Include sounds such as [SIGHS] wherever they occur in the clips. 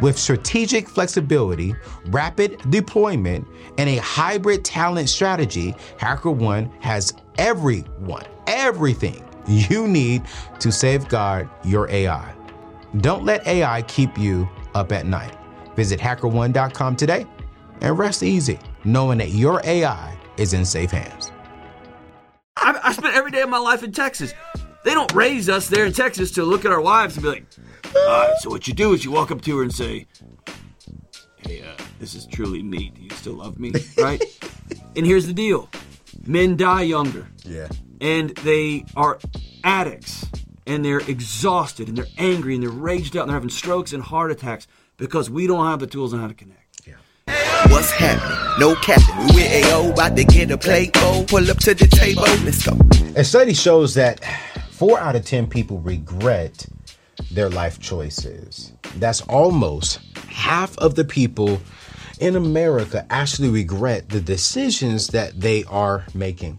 With strategic flexibility, rapid deployment, and a hybrid talent strategy, HackerOne has everyone, everything you need to safeguard your AI. Don't let AI keep you up at night. Visit hackerone.com today and rest easy knowing that your AI is in safe hands. I, I spent every day of my life in Texas. They don't raise us there in Texas to look at our wives and be like, all right, so what you do is you walk up to her and say, hey, uh, this is truly me. Do you still love me? [LAUGHS] Right? and here's the deal men die younger. Yeah and they are addicts and they're exhausted and they're angry and they're raged out and they're having strokes and heart attacks because we don't have the tools on how to connect. Yeah. What's happening? No captain. We with AO about to get a plate bowl. Pull up to the table. Let's go. A study shows that four out of 10 people regret their life choices. That's almost half of the people in America actually regret the decisions that they are making.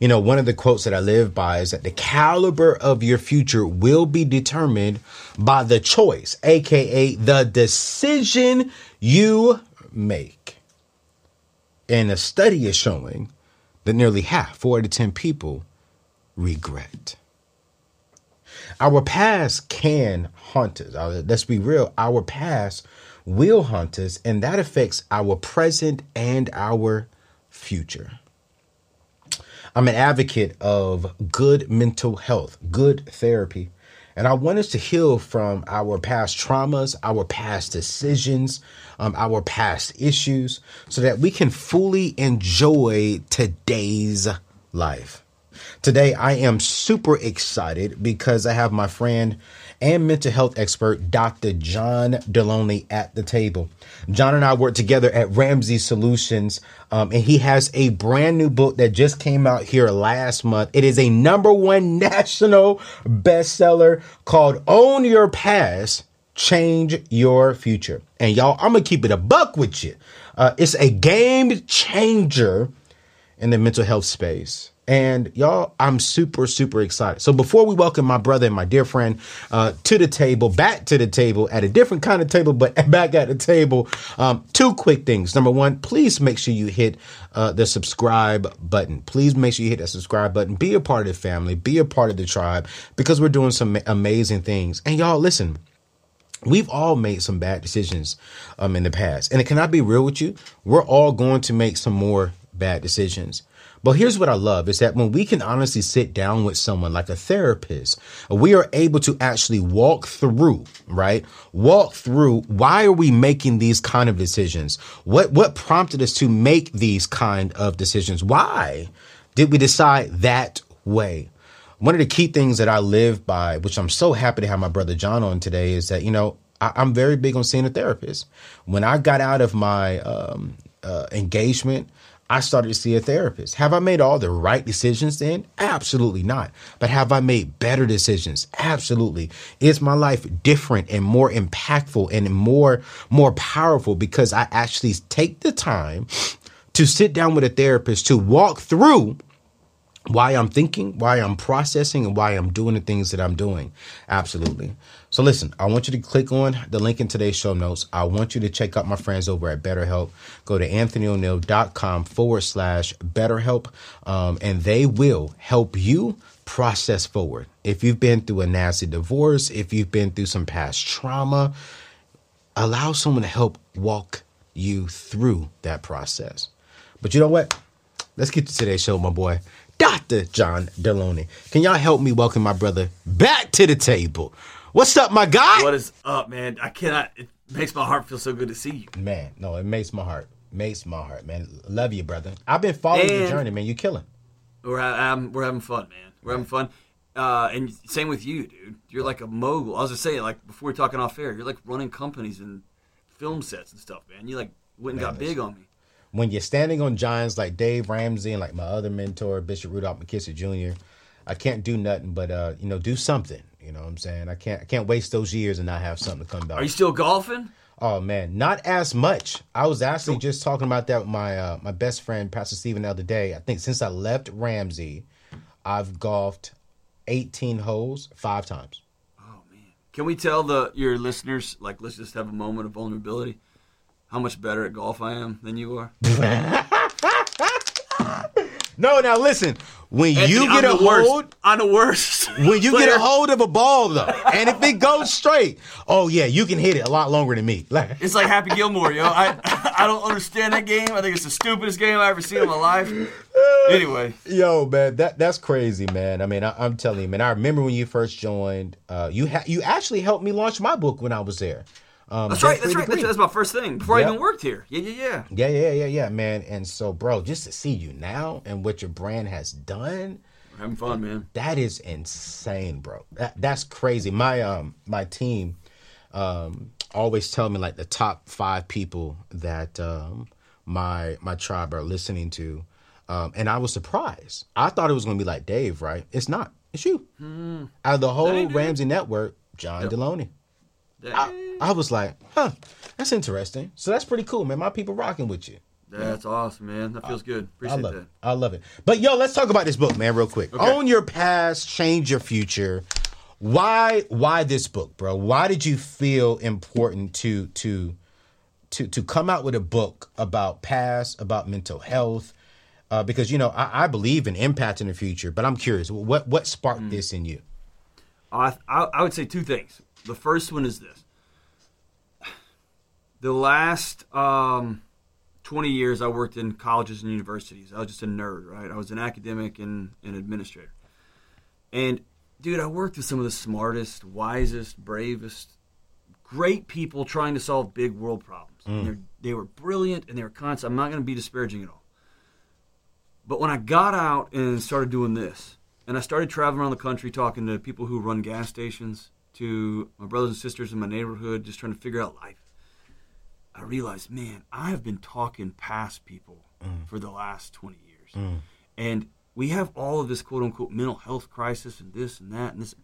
You know, one of the quotes that I live by is that the caliber of your future will be determined by the choice, aka the decision you make. And a study is showing that nearly half, four to 10 people, regret. Our past can haunt us. Uh, let's be real. Our past will haunt us, and that affects our present and our future. I'm an advocate of good mental health, good therapy. And I want us to heal from our past traumas, our past decisions, um, our past issues, so that we can fully enjoy today's life. Today, I am super excited because I have my friend and mental health expert, Dr. John Delony, at the table. John and I work together at Ramsey Solutions, um, and he has a brand new book that just came out here last month. It is a number one [LAUGHS] national bestseller called Own Your Past. Change your future. And y'all, I'm gonna keep it a buck with you. Uh, it's a game changer in the mental health space. And y'all, I'm super, super excited. So before we welcome my brother and my dear friend uh, to the table, back to the table at a different kind of table, but [LAUGHS] back at the table, um, two quick things. Number one, please make sure you hit uh, the subscribe button. Please make sure you hit that subscribe button. Be a part of the family. Be a part of the tribe because we're doing some amazing things. And y'all, listen. We've all made some bad decisions um, in the past. And can I be real with you? We're all going to make some more bad decisions. But here's what I love is that when we can honestly sit down with someone like a therapist, we are able to actually walk through, right? Walk through why are we making these kind of decisions? What what prompted us to make these kind of decisions? Why did we decide that way? One of the key things that I live by, which I'm so happy to have my brother John on today, is that, you know, I, am very big on seeing a therapist. When I got out of my um, uh, engagement, I started to see a therapist. Have I made all the right decisions then? Absolutely not. But have I made better decisions? Absolutely. Is my life different and more impactful and more more powerful because I actually take the time to sit down with a therapist to walk through why I'm thinking, why I'm processing, and why I'm doing the things that I'm doing. Absolutely. So listen, I want you to click on the link in today's show notes. I want you to check out my friends over at BetterHelp. Go to anthonyoneal.com forward slash BetterHelp, um, and they will help you process forward. If you've been through a nasty divorce, if you've been through some past trauma, allow someone to help walk you through that process. But you know what? Let's get to today's show, my boy. Dr. John Delony. Can y'all help me welcome my brother back to the table? What's up, my guy? What is up, man? I cannot. It makes my heart feel so good to see you. Man, no, it makes my heart. Makes my heart, man. Love you, brother. I've been following your journey, man. You killing. We're um, we're having fun, man. We're having fun. Uh, and same with you, dude. You're like a mogul. I was just saying, like before we were talking off air, you're like running companies and film sets and stuff, man. You like went and got big on me. When you're standing on giants like Dave Ramsey and like my other mentor, Bishop Rudolph McKissick Jr., I can't do nothing but uh, you know, do something. You know what I'm saying? I can't I can't waste those years and not have something to come back. Are you still golfing? Oh man, not as much. I was actually just talking about that with my uh, my best friend Pastor Stephen the other day. I think since I left Ramsey, I've golfed 18 holes five times. Oh man, can we tell the your listeners like let's just have a moment of vulnerability? How much better at golf I am than you are? [LAUGHS] No, now listen. When you get I'm a hold, I'm the worst. [LAUGHS] when you get a hold of a ball though, and if it goes straight, oh yeah, you can hit it a lot longer than me. [LAUGHS] It's like Happy Gilmore, yo. I I don't understand that game. I think it's the stupidest game I've ever seen in my life. Anyway, Yo, man, that that's crazy, man. I mean, I, I'm telling you, man. I remember when you first joined. Uh, you ha- you actually helped me launch my book when I was there. Um, that's right. That's right. That's, that's my first thing before Yep. I even worked here. Yeah, yeah, yeah. Yeah, yeah, yeah, yeah, man. And so, bro, just to see you now and what your brand has done, We're having fun, man. that is insane, bro. That, that's crazy. My um my team um always tell me like the top five people that um my my tribe are listening to. Um, and I was surprised. I thought it was gonna be like Dave, right? It's not. It's you. Out of the whole Ramsey network, John Delony. That- I, I was like, huh, that's interesting. So that's pretty cool, man. My people rocking with you. that's awesome, man. That feels good. I love that. it. I love it. But yo, let's talk about this book, man, real quick. Okay. Own your past, change your future. Why why this book, bro? Why did you feel important to to to to come out with a book about past, about mental health? Uh, because you know, I, I believe in impact in the future, but I'm curious, what what sparked Mm. this in you? I, I I would say two things. The first one is this: the last um, twenty years, I worked in colleges and universities. I was just a nerd, right? I was an academic and an administrator. And dude, I worked with some of the smartest, wisest, bravest, great people trying to solve big world problems. And they're- they were brilliant and they were constant. I'm not going to be disparaging at all. But when I got out and started doing this, and I started traveling around the country talking to people who run gas stations, to my brothers and sisters in my neighborhood, just trying to figure out life, I realized, man, I have been talking past people mm. for the last 20 years. Mm. And we have all of this quote unquote mental health crisis and this and that and this.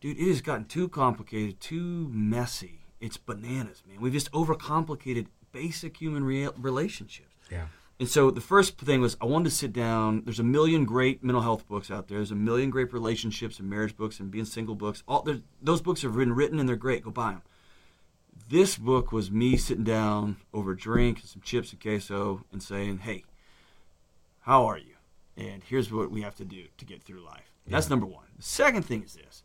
Dude, it has gotten too complicated, too messy. It's bananas, man. We've just overcomplicated basic human relationships. Yeah. And so the first thing was I wanted to sit down. There's a million great mental health books out there. There's a million great relationships and marriage books and being single books. All those books have been written and they're great. Go buy them. This book was me sitting down over a drink and some chips and queso and saying, "Hey, how are you? And here's what we have to do to get through life." That's number one. The second thing is this,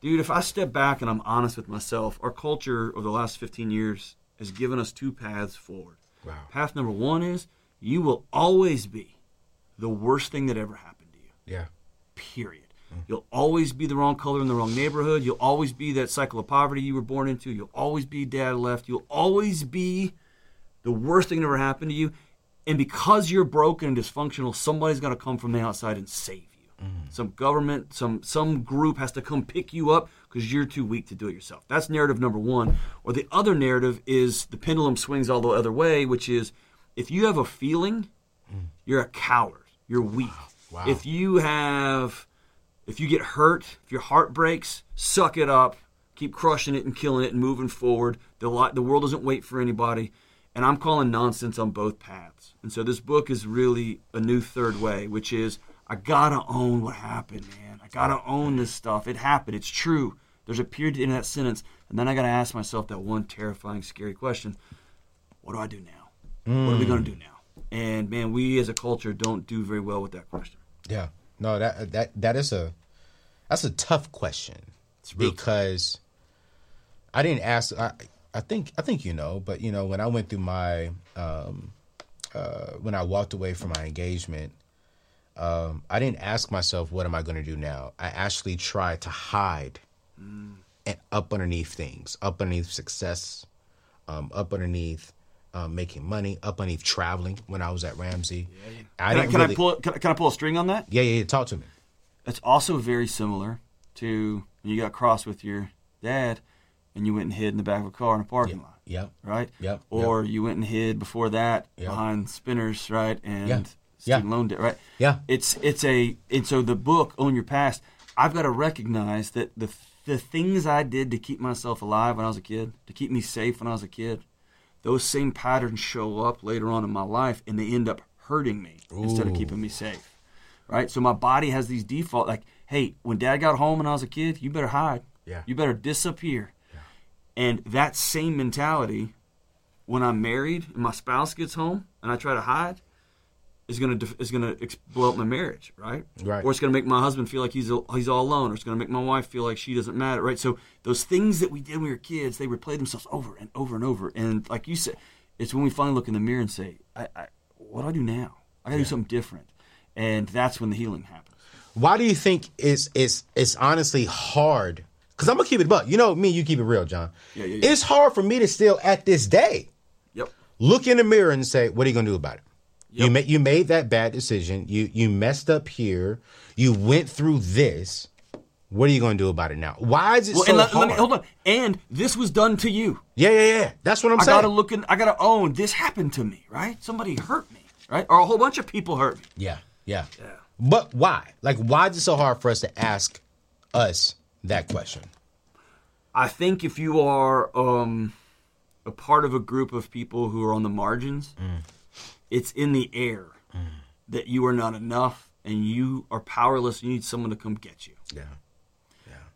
dude. If I step back and I'm honest with myself, our culture over the last 15 years has given us two paths forward. Wow. Path number one is you will always be the worst thing that ever happened to you. Yeah. Period. Mm-hmm. You'll always be the wrong color in the wrong neighborhood. You'll always be that cycle of poverty you were born into. You'll always be dad left. You'll always be the worst thing that ever happened to you. And because you're broken and dysfunctional, somebody's got to come from the outside and save you. Mm-hmm. Some government, some some group has to come pick you up because you're too weak to do it yourself. That's narrative number one. Or the other narrative is the pendulum swings all the other way, which is if you have a feeling, mm. you're a coward. You're weak. Wow. If you have, if you get hurt, if your heart breaks, suck it up, keep crushing it and killing it and moving forward. The the world doesn't wait for anybody, and I'm calling nonsense on both paths. And so this book is really a new third way, which is I gotta own what happened, man. I gotta own this stuff. It happened. It's true. There's a period in that sentence, and then I gotta ask myself that one terrifying, scary question: What do I do now? What are we gonna hmm. do now? And man, we as a culture don't do very well with that question. Yeah. No, that that that is a that's a tough question because I didn't ask. I I think I think you know, but you know when I went through my um, uh, when I walked away from my engagement, um, I didn't ask myself what am I going to do now. I actually tried to hide and up underneath things, up underneath success, um, up underneath. Um, making money up underneath traveling when I was at Ramsey. I Can I, didn't can really, I pull? Can I, can I pull a string on that? Yeah, yeah, yeah. Talk to me. It's also very similar to when you got crossed with your dad, and you went and hid in the back of a car in a parking lot. Yep. right? Yep, Or you went and hid before that Yep. behind spinners, right? And Yeah, student yeah. loan debt, right? Yeah. It's it's a and so the book Own Your Past. I've got to recognize that the the things I did to keep myself alive when I was a kid, to keep me safe when I was a kid, those same patterns show up later on in my life, and they end up hurting me instead of keeping me safe. Right? So my body has these default like, hey, when dad got home when I was a kid, you better hide. Yeah. You better disappear. Yeah. And that same mentality, when I'm married and my spouse gets home and I try to hide, is gonna def- is gonna ex- blow up my marriage, right? Right. Or it's gonna make my husband feel like he's a- he's all alone, or it's gonna make my wife feel like she doesn't matter, right? So those things that we did when we were kids, they replay themselves over and over and over. And like you said, it's when we finally look in the mirror and say, I, I, "What do I do now? I gotta do something different." And that's when the healing happens. Why do you think it's it's it's honestly hard? Because I'm gonna keep it buck. You know me, you keep it real, John. Yeah, yeah, yeah. It's hard for me to still at this day Yep. look in the mirror and say, "What are you gonna do about it?" You made you made that bad decision. You you messed up here. You went through this. What are you gonna do about it now? Why is it Well, so and let, hard? let me hold on. And this was done to you. Yeah, yeah, yeah. That's what I'm I saying. gotta look in. I gotta own this happened to me, right? Somebody hurt me, right? Or a whole bunch of people hurt me. yeah, yeah, Yeah. But why? Like, why is it so hard for us to ask us that question? I think if you are um, a part of a group of people who are on the margins, it's in the air that you are not enough and you are powerless. You need someone to come get you. Yeah,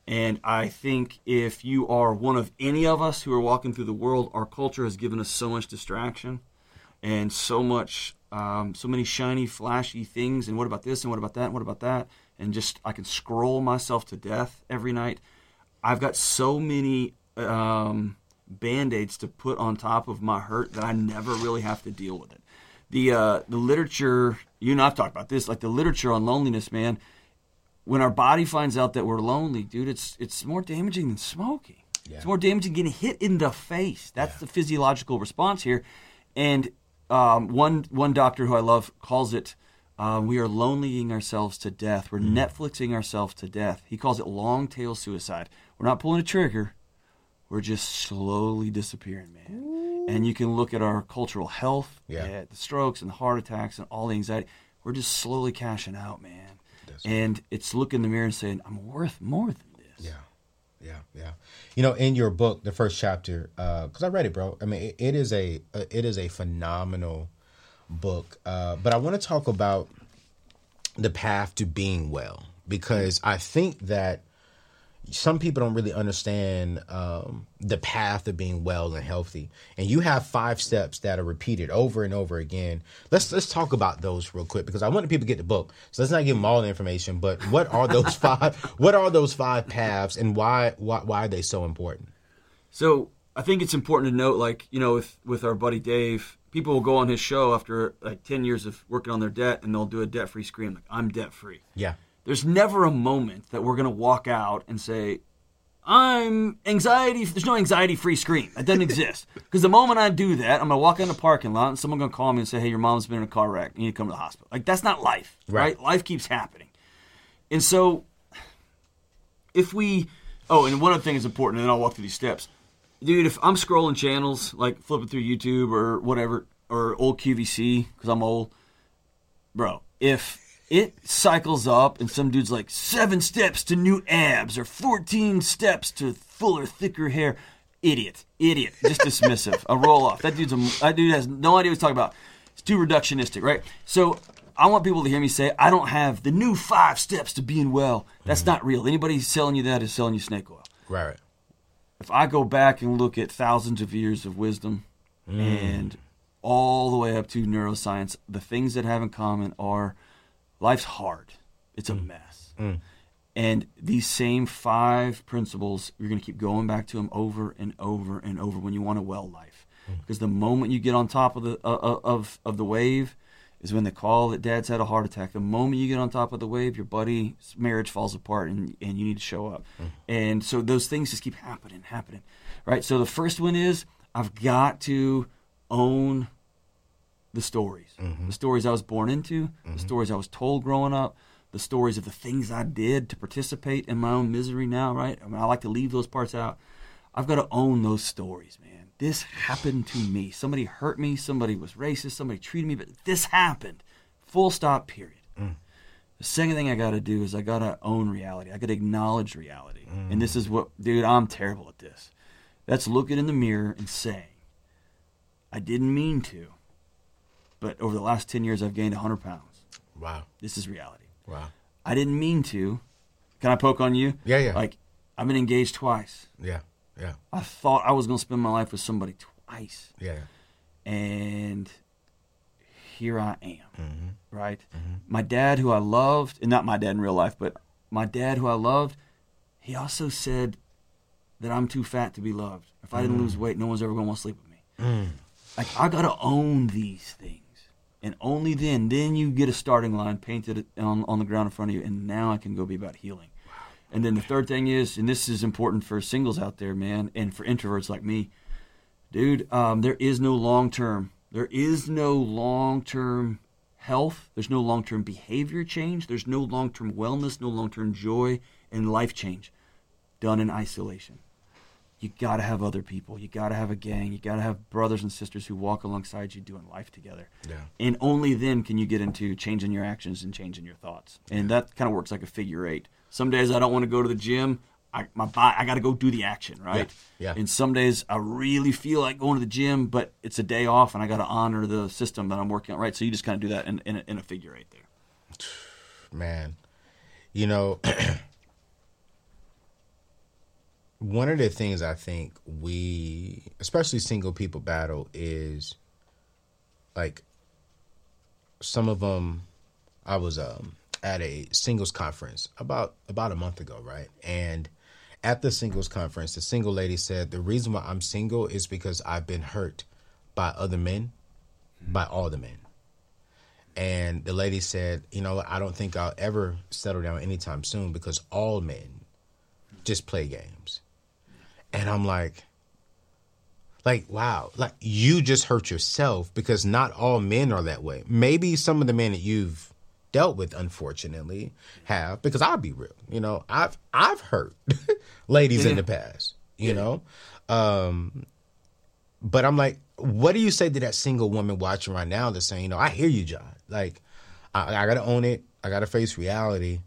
And I think if you are one of any of us who are walking through the world, our culture has given us so much distraction and so much, um, so many shiny, flashy things. And what about this? And what about that? And what about that? And just, I can scroll myself to death every night. I've got so many um, band aids to put on top of my hurt that I never really have to deal with it. The uh, the literature, you and I've talked about this, like the literature on loneliness, man when our body finds out that we're lonely, dude, it's it's more damaging than smoking. Yeah. It's more damaging than getting hit in the face. That's the physiological response here. And um, one one doctor who I love calls it uh, we are lonelying ourselves to death. We're Netflixing ourselves to death. He calls it long tail suicide. We're not pulling a trigger. We're just slowly disappearing, man. And you can look at our cultural health, Yeah. the strokes and the heart attacks and all the anxiety. We're just slowly cashing out, man. And it's looking in the mirror and saying, I'm worth more than this. Yeah, yeah, yeah. You know, in your book, the first chapter, because I read it, bro. I mean, it, it is a it is a phenomenal book. Uh, but I want to talk about the path to being well because I think that some people don't really understand um, the path of being well and healthy. And you have five steps that are repeated over and over again. Let's let's talk about those real quick because I want people to get the book. So let's not give them all the information, but what are those [LAUGHS] five? What are those five paths, and why why why are they so important? So I think it's important to note, like, you know, with, with our buddy Dave, people will go on his show after like 10 years of working on their debt and they'll do a debt free scream, like, I'm debt free. Yeah, There's never a moment that we're going to walk out and say, I'm anxiety. There's no anxiety free scream. That doesn't exist. [LAUGHS] Because the moment I do that, I'm going to walk in the parking lot and someone's going to call me and say, hey, your mom's been in a car wreck. You need to come to the hospital. Like, that's not life, Right. right? Life keeps happening. And so, if we, oh, and one other thing is important, and then I'll walk through these steps. Dude, if I'm scrolling channels, like flipping through YouTube or whatever, or old QVC, because I'm old, bro, if it cycles up and some dude's like seven steps to new abs or 14 steps to fuller, thicker hair, idiot, idiot, just dismissive, a roll off. That dude's a, that dude has no idea what he's talking about. It's too reductionistic, right? So I want people to hear me say, I don't have the new five steps to being well. That's mm-hmm. not real. Anybody selling you that is selling you snake oil. Right. If I go back and look at thousands of years of wisdom mm. and all the way up to neuroscience, the things that have in common are life's hard. It's a mess. And these same five principles, you're going to keep going back to them over and over and over when you want a well life. Because the moment you get on top of the uh, uh, of of the wave, is when they call that dad's had a heart attack. The moment you get on top of the wave, your buddy's marriage falls apart, and and you need to show up. And so those things just keep happening, happening, right? So the first one is I've got to own the stories, mm-hmm. the stories I was born into, the mm-hmm. stories I was told growing up, the stories of the things I did to participate in my own misery now, right? I mean, I like to leave those parts out. I've got to own those stories, man. This happened to me. Somebody hurt me, somebody was racist, somebody treated me, but this happened. Full stop, period. Mm. The second thing I got to do is I got to own reality. I got to acknowledge reality. And mm. this is what, dude, I'm terrible at this. That's looking in the mirror and saying, I didn't mean to, but over the last 10 years, I've gained 100 pounds. Wow. This is reality. Wow. I didn't mean to. Can I poke on you? Yeah, yeah. Like, I've been engaged twice. Yeah. Yeah. I thought I was going to spend my life with somebody twice. Yeah. And here I am, Mm-hmm. right? My dad, who I loved, and not my dad in real life, but my dad, who I loved, he also said that I'm too fat to be loved. If I didn't Mm. lose weight, no one's ever going to want to sleep with me. Like, I got to own these things. And only then, then you get a starting line painted on, on the ground in front of you, and now I can go be about healing. And then the third thing is, and this is important for singles out there, man, and for introverts like me, dude, um, there is no long term. There is no long term health. There's no long term behavior change. There's no long term wellness, no long term joy and life change done in isolation. You got to have other people. You got to have a gang. You got to have brothers and sisters who walk alongside you doing life together. Yeah. And only then can you get into changing your actions and changing your thoughts. And that kind of works like a figure eight. Some days I don't want to go to the gym. I my body, I got to go do the action, right? Yeah, yeah. And some days I really feel like going to the gym, but it's a day off, and I got to honor the system that I'm working on, right? So you just kind of do that in, in, a, in a figure eight there. man you know [CLEARS THROAT] one of the things i think we especially single people battle is like some of them i was um at a singles conference about about a month ago right? And at the singles conference the single lady said the reason why i'm single is because i've been hurt by other men by all the men. And the lady said, you know, I don't think I'll ever settle down anytime soon because all men just play games. And I'm like, like, wow, like you just hurt yourself because not all men are that way. Maybe some of the men that you've dealt with, unfortunately, have, because I'll be real, you know, I've I've hurt [LAUGHS] ladies in the past, you know. Um but I'm like, what do you say to that single woman watching right now that's saying, you know, I hear you, John. Like, I, I got to own it. I got to face reality.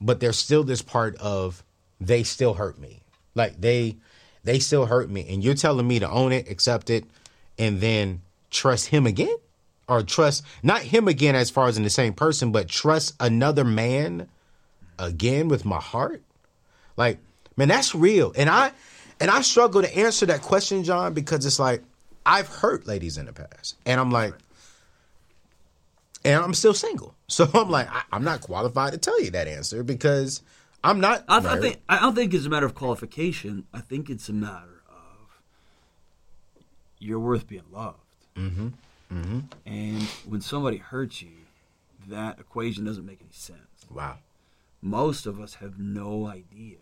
But there's still this part of they still hurt me. Like they, they still hurt me, and you're telling me to own it, accept it, and then trust him again, or trust not him again as far as in the same person, but trust another man again with my heart. Like, man, that's real. And I and I struggle to answer that question, John, because it's like I've hurt ladies in the past. And I'm like, and I'm still single. [LAUGHS] So I'm like, I, I'm not qualified to tell you that answer because I'm not. I, I think I don't think it's a matter of qualification. I think it's a matter of you're worth being loved. Mm-hmm. Mm-hmm. And when somebody hurts you, that equation doesn't make any sense. Wow. Most of us have no idea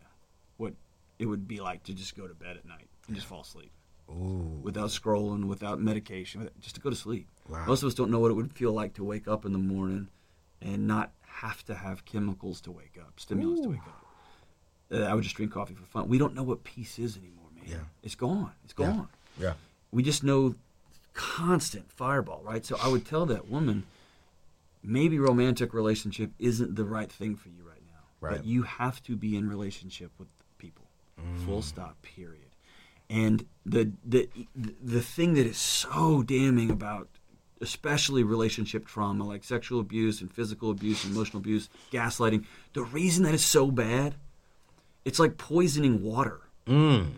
what it would be like to just go to bed at night and just fall asleep. Ooh. Without scrolling, without medication, just to go to sleep. Wow. Most of us don't know what it would feel like to wake up in the morning and not have to have chemicals to wake up, stimulants to wake up. Uh, I would just drink coffee for fun. We don't know what peace is anymore, man. Yeah. It's gone. It's gone. Yeah. We just know constant fireball, right? So I would tell that woman, maybe romantic relationship isn't the right thing for you right now. Right. But you have to be in relationship with people. Full stop. Period. And the the the thing that is so damning about especially relationship trauma like sexual abuse and physical abuse and emotional abuse, gaslighting. The reason that is so bad, it's like poisoning water. Mm.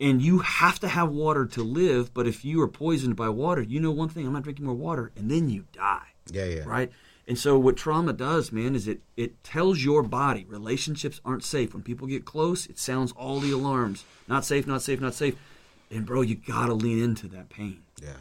And you have to have water to live, but if you are poisoned by water, you know one thing, I'm not drinking more water, and then you die Yeah, yeah. right? And so what trauma does, man, is it it tells your body relationships aren't safe. When people get close, it sounds all the alarms. Not safe, not safe, not safe. And bro, you gotta lean into that pain. Yeah.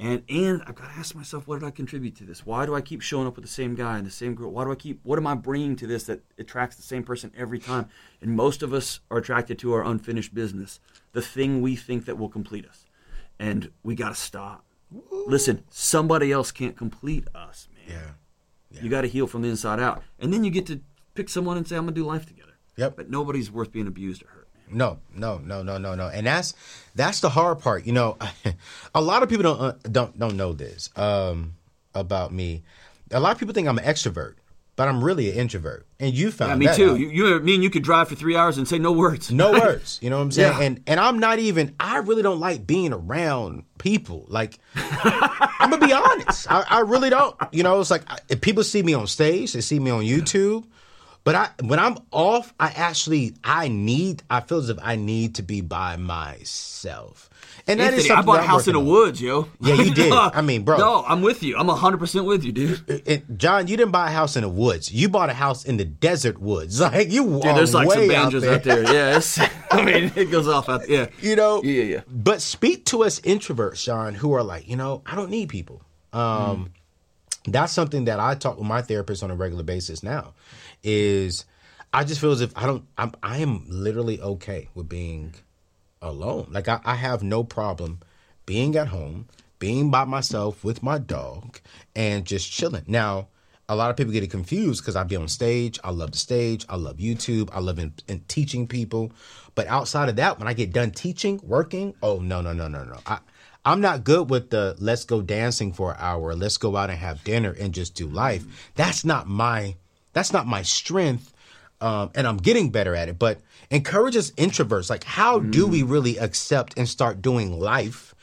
And and I've got to ask myself, what did I contribute to this? Why do I keep showing up with the same guy and the same girl? Why do I keep? What am I bringing to this that attracts the same person every time? And most of us are attracted to our unfinished business, the thing we think that will complete us, and we got to stop. Listen, somebody else can't complete us, man. Yeah. You got to heal from the inside out, and then you get to pick someone and say, "I'm gonna do life together." Yep. But nobody's worth being abused or hurt. No, no, no, no, no, no. And that's that's the hard part. You know, [LAUGHS] a lot of people don't uh, don't don't know this um, about me. A lot of people think I'm an extrovert, but I'm really an introvert. And you found Yeah, me too. out. You, you, me and you could drive for three hours and say no words. no [LAUGHS] words. You know what I'm saying? Yeah. And and I'm not even. I really don't like being around people. Like [LAUGHS] I'm gonna be honest. I, I really don't. You know, it's like I, if people see me on stage, they see me on YouTube. But I, when I'm off, I actually, I need. I feel as if I need to be by myself, and that is Anthony, I something bought a house in the on. woods, yo. Yeah, you did. [LAUGHS] I mean, bro. No, I'm with you. I'm 100% with you, dude. Dude, It- John, you didn't buy a house in the woods. You bought a house in the desert woods. [LAUGHS] Like you, are there's like some banjos out there. there. Yes. [LAUGHS] I mean, it goes off out there. Yeah. you know Yeah, yeah, yeah. but speak to us introverts sean who are like you know i don't need people um that's something that i talk with my therapist on a regular basis now is i just feel as if i don't i'm i am literally okay with being alone like i, I have no problem being at home being by myself with my dog and just chilling now a lot of people get it confused because I be on stage. I love the stage. I love YouTube. I love in, in teaching people. But outside of that, when I get done teaching, working, oh no, no, no, no, no. I I'm not good with the let's go dancing for an hour, let's go out and have dinner and just do life. That's not my that's not my strength. Um, and I'm getting better at it. But encourages introverts. Like, how do we really accept and start doing life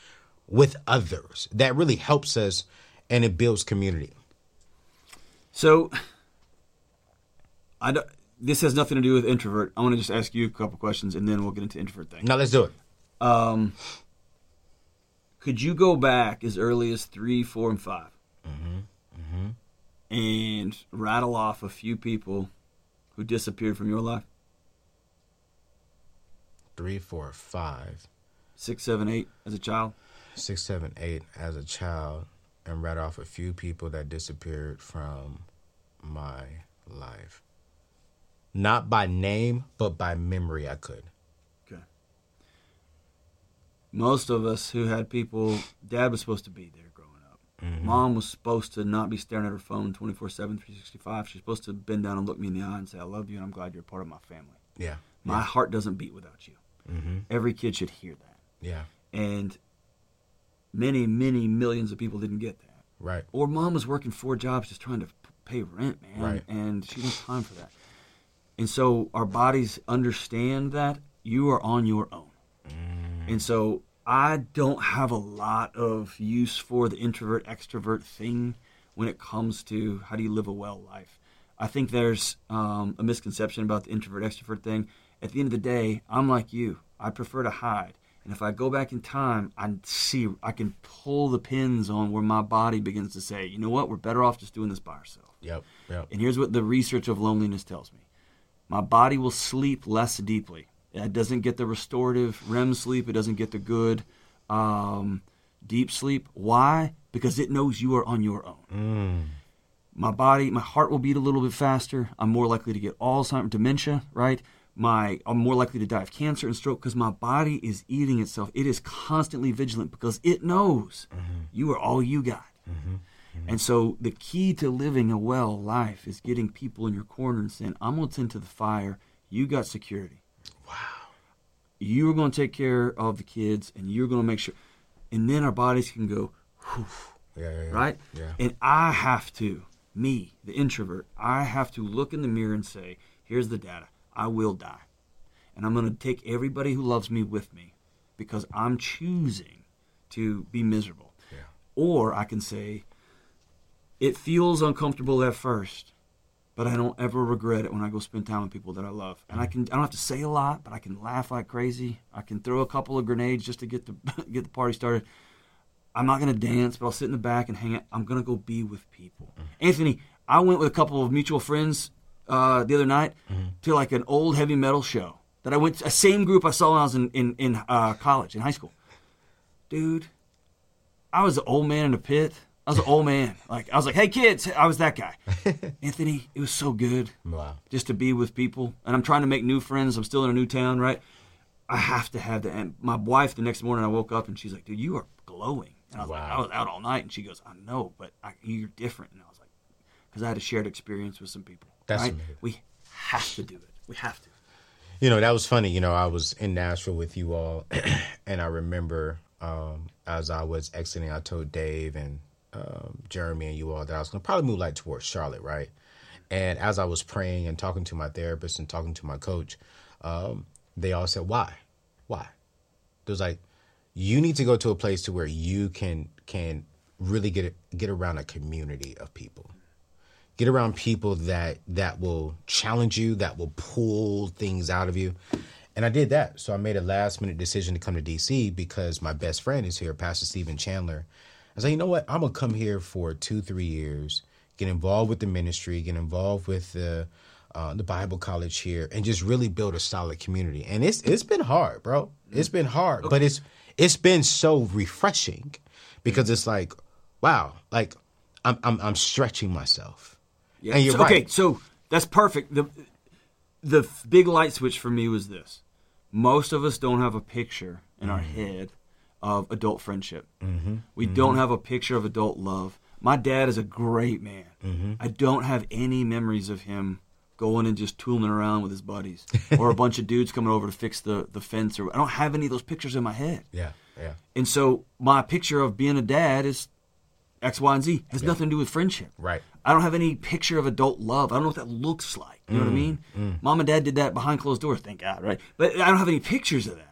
with others? That really helps us and it builds community. So, I don't, this has nothing to do with introvert. I want to just ask you a couple questions and then we'll get into introvert thing. Now let's do it. Um, could you go back as early as three, four, and 5 and rattle off a few people who disappeared from your life? Three, four, five, Six, seven, eight as a child? six, seven, eight as a child, and read off a few people that disappeared from my life. Not by name, but by memory, I could. Okay. Most of us who had people, dad was supposed to be there up. Mom was supposed to not be staring at her phone 24 7, 365. She's supposed to bend down and look me in the eye and say, I love you and I'm glad you're a part of my family. Yeah. My heart doesn't beat without you. Mm-hmm. Every kid should hear that. Yeah. And many, many millions of people didn't get that. Right. Or mom was working four jobs just trying to pay rent, man. Right. And she didn't have time for that. And so our bodies understand that you are on your own. Mm. And so I don't have a lot of use for the introvert extrovert thing when it comes to how do you live a well life. I think there's um, a misconception about the introvert extrovert thing. At the end of the day, I'm like you. I prefer to hide. And if I go back in time, I see I can pull the pins on where my body begins to say, you know what, we're better off just doing this by ourselves. Yep. Yep. And here's what the research of loneliness tells me my body will sleep less deeply. It doesn't get the restorative REM sleep, it doesn't get the good um, deep sleep. Why? Because it knows you are on your own. Mm. My body, my heart will beat a little bit faster. I'm more likely to get Alzheimer's, dementia, right? My, I'm more likely to die of cancer and stroke because my body is eating itself. It is constantly vigilant because it knows mm-hmm. you are all you got. Mm-hmm. Mm-hmm. And so the key to living a well life is getting people in your corner and saying, I'm going to tend to the fire. You got security. Wow. You're going to take care of the kids and you're going to make sure. And then our bodies can go, whew, Yeah. yeah, yeah. right? Yeah. And I have to, me, the introvert, I have to look in the mirror and say, here's the data. I will die. And I'm going to take everybody who loves me with me because I'm choosing to be miserable. Yeah. Or I can say, it feels uncomfortable at first, but I don't ever regret it when I go spend time with people that I love. And I can I don't have to say a lot, but I can laugh like crazy. I can throw a couple of grenades just to get the [LAUGHS] get the party started. I'm not gonna dance, but I'll sit in the back and hang out. I'm gonna go be with people. Anthony, I went with a couple of mutual friends uh, the other night to like an old heavy metal show that I went. To a same group I saw when I was in in, in uh, college in high school. Dude, I was an old man in a pit. I was an old man. Like I was like, "Hey kids," I was that guy. [LAUGHS] Anthony, it was so good Wow. just to be with people. And I'm trying to make new friends. I'm still in a new town, right? I have to have that. And my wife, the next morning, I woke up and she's like, "Dude, you are glowing." And I was like, "I was out all night," and she goes, "I know, but I, you're different." And I was like, "Because I had a shared experience with some people." That's right? amazing. We have to do it. We have to. You know, that was funny. You know, I was in Nashville with you all, [CLEARS THROAT] and I remember um, as I was exiting, I told Dave and um, Jeremy and you all that I was going to probably move like towards Charlotte, right? And as I was praying and talking to my therapist and talking to my coach, um, they all said, "Why? Why?" It was like, you need to go to a place to where you can can really get get around a community of people get around people that that will challenge you that will pull things out of you and i did that so i made a last minute decision to come to dc because my best friend is here pastor stephen chandler i said you know what? I'm gonna come here for two three years get involved with the ministry get involved with the uh, the bible college here and just really build a solid community. And it's it's been hard bro. It's been hard but it's it's been so refreshing because it's like wow like i'm i'm, I'm stretching myself. Yeah. And you're So- Okay, so that's perfect. The the big light switch for me was this: most of us don't have a picture in our head of adult friendship. Mm-hmm. We don't have a picture of adult love. My dad is a great man. Mm-hmm. I don't have any memories of him going and just tooling around with his buddies [LAUGHS] or a bunch of dudes coming over to fix the, the fence or I don't have any of those pictures in my head. Yeah, yeah. And so my picture of being a dad is X, Y, and Z. It has nothing to do with friendship. Right. I don't have any picture of adult love. I don't know what that looks like. You know what I mean? Mom and dad did that behind closed doors, thank God, right? But I don't have any pictures of that.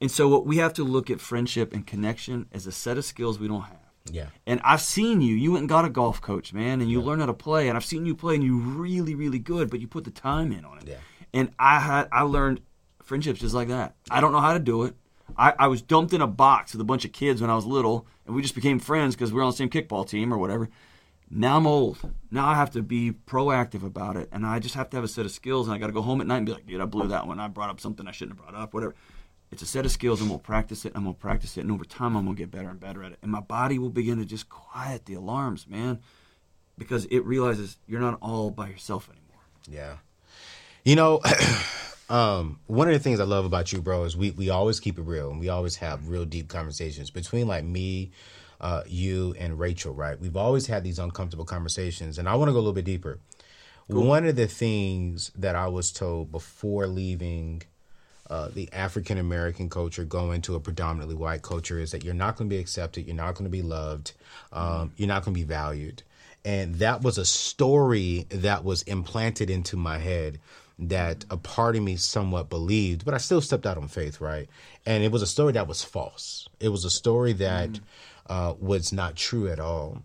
And so what we have to look at friendship and connection as a set of skills we don't have. Yeah. And I've seen you. You went and got a golf coach, man, and you learned how to play. And I've seen you play, and you really, really good. But you put the time in on it. Yeah. And I had I learned friendships just like that. I don't know how to do it. I, I was dumped in a box with a bunch of kids when I was little, and we just became friends because we were on the same kickball team or whatever. Now I'm old. Now I have to be proactive about it, and I just have to have a set of skills. And I got to go home at night and be like, "Dude, I blew that one. I brought up something I shouldn't have brought up. Whatever." It's a set of skills, and we'll practice it. and I'm gonna practice it, and over time, I'm gonna get better and better at it. And my body will begin to just quiet the alarms, man, because it realizes you're not all by yourself anymore. Yeah. You know, [CLEARS THROAT] um, one of the things I love about you, bro, is we, we always keep it real and we always have real deep conversations between like me, uh, you and Rachel, right? We've always had these uncomfortable conversations and I want to go a little bit deeper. One of the things that I was told before leaving uh, the African American culture, going to a predominantly white culture, is that you're not going to be accepted, you're not going to be loved, um, you're not going to be valued. And that was a story that was implanted into my head that a part of me somewhat believed, but I still stepped out on faith, right? And it was a story that was false. It was a story that uh, was not true at all.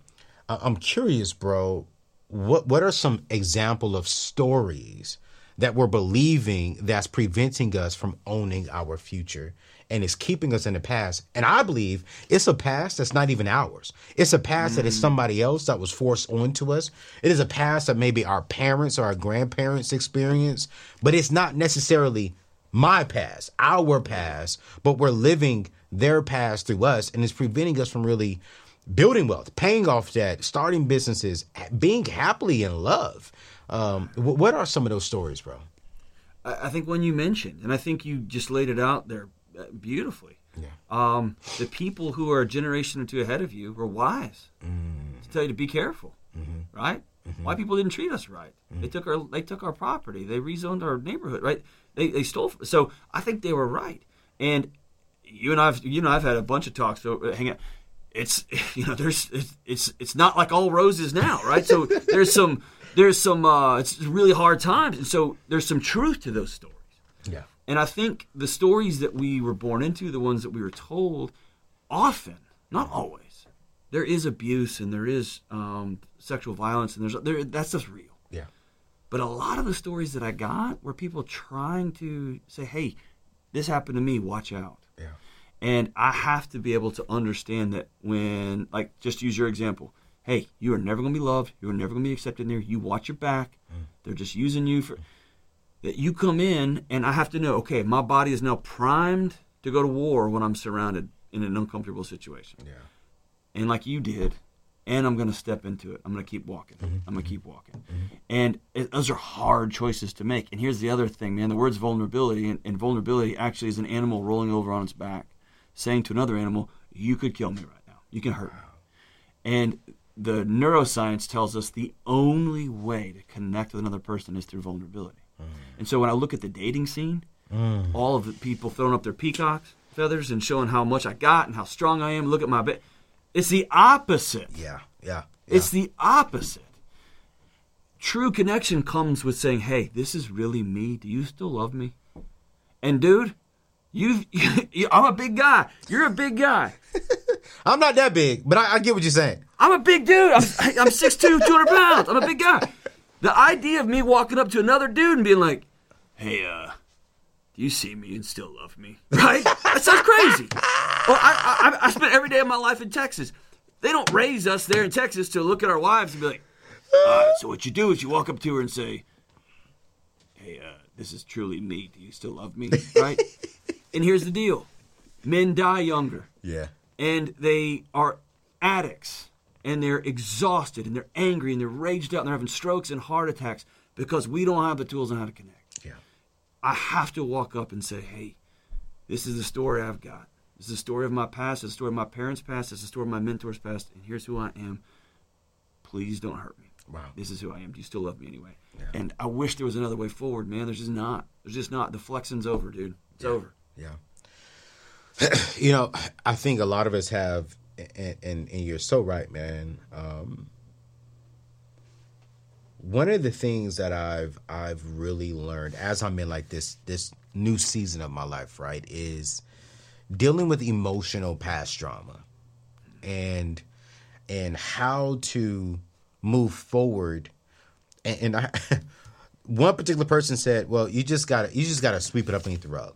I- I'm curious, bro. What what are some example of stories that we're believing that's preventing us from owning our future and it's keeping us in the past? And I believe it's a past that's not even ours. It's a past that is mm. somebody else that was forced onto us. It is a past that maybe our parents or our grandparents experienced, but it's not necessarily my past, our past, but we're living their past through us, and it's preventing us from really building wealth, paying off debt, starting businesses, being happily in love. Um, wh- what are some of those stories, bro? I, I think when you mentioned, and I think you just laid it out there uh, beautifully. Yeah. Um, the people who are a generation or two ahead of you were wise to tell you to be careful, right? White people didn't treat us right. They took our they took our property. They rezoned our neighborhood, right? They they stole. So I think they were right. And you and I've you know I've had a bunch of talks. So uh, hang on. It's [LAUGHS] you know there's it's it's, it's not like all roses now, right? So [LAUGHS] there's some there's some uh, it's really hard times, and so there's some truth to those stories. Yeah. And I think the stories that we were born into, the ones that we were told, often, not always, there is abuse and there is um, sexual violence and there's there that's just real. Yeah. But a lot of the stories that I got were people trying to say, "Hey, this happened to me. Watch out." Yeah. And I have to be able to understand that when, like, just use your example. Hey, you are never going to be loved. You are never going to be accepted in there. You watch your back. Mm. They're just using you for. That you come in, and I have to know. Okay, my body is now primed to go to war when I'm surrounded in an uncomfortable situation. Yeah. And like you did, and I'm going to step into it. I'm going to keep walking. Mm-hmm. I'm going to keep walking. Mm-hmm. And it, those are hard choices to make. And here's the other thing, man. The word's vulnerability, and, and vulnerability actually is an animal rolling over on its back, saying to another animal, "You could kill me right now. You can hurt me." And the neuroscience tells us the only way to connect with another person is through vulnerability. And so when I look at the dating scene, all of the people throwing up their peacock feathers and showing how much I got and how strong I am, look at my bed. It's the opposite. Yeah. Yeah. It's the opposite. True connection comes with saying, "Hey, this is really me. Do you still love me?" And dude, you, [LAUGHS] you I'm a big guy. You're a big guy. [LAUGHS] I'm not that big, but I, I get what you're saying. I'm a big dude. I'm, [LAUGHS] I'm 6'2", 200 pounds. I'm a big guy. The idea of me walking up to another dude and being like, "Hey, uh, do you see me and still love me?" Right? That sounds crazy. Well, I, I, I spent every day of my life in Texas. They don't raise us there in Texas to look at our wives and be like, "All right, so what you do is you walk up to her and say, "Hey, uh, this is truly me. Do you still love me?" Right? [LAUGHS] and here's the deal: men die younger Yeah. And they are addicts and they're exhausted and they're angry and they're raged out and they're having strokes and heart attacks because we don't have the tools on how to connect. Yeah. I have to walk up and say, hey, this is the story I've got. This is the story of my past, it's the story of my parents' past, it's the story of my mentors' past, and here's who I am. Please don't hurt me. Wow. This is who I am. Do you still love me anyway? And I wish there was another way forward, man. There's just not. There's just not. The flexing's over, dude. It's over. Yeah. [CLEARS THROAT] you know, I think a lot of us have, and, and, and you're so right, man. Um, one of the things that I've I've really learned as I'm in like this this new season of my life, right, is dealing with emotional past trauma, and and how to move forward. And, and I, [LAUGHS] one particular person said, "Well, you just gotta you just gotta sweep it up beneath the rug."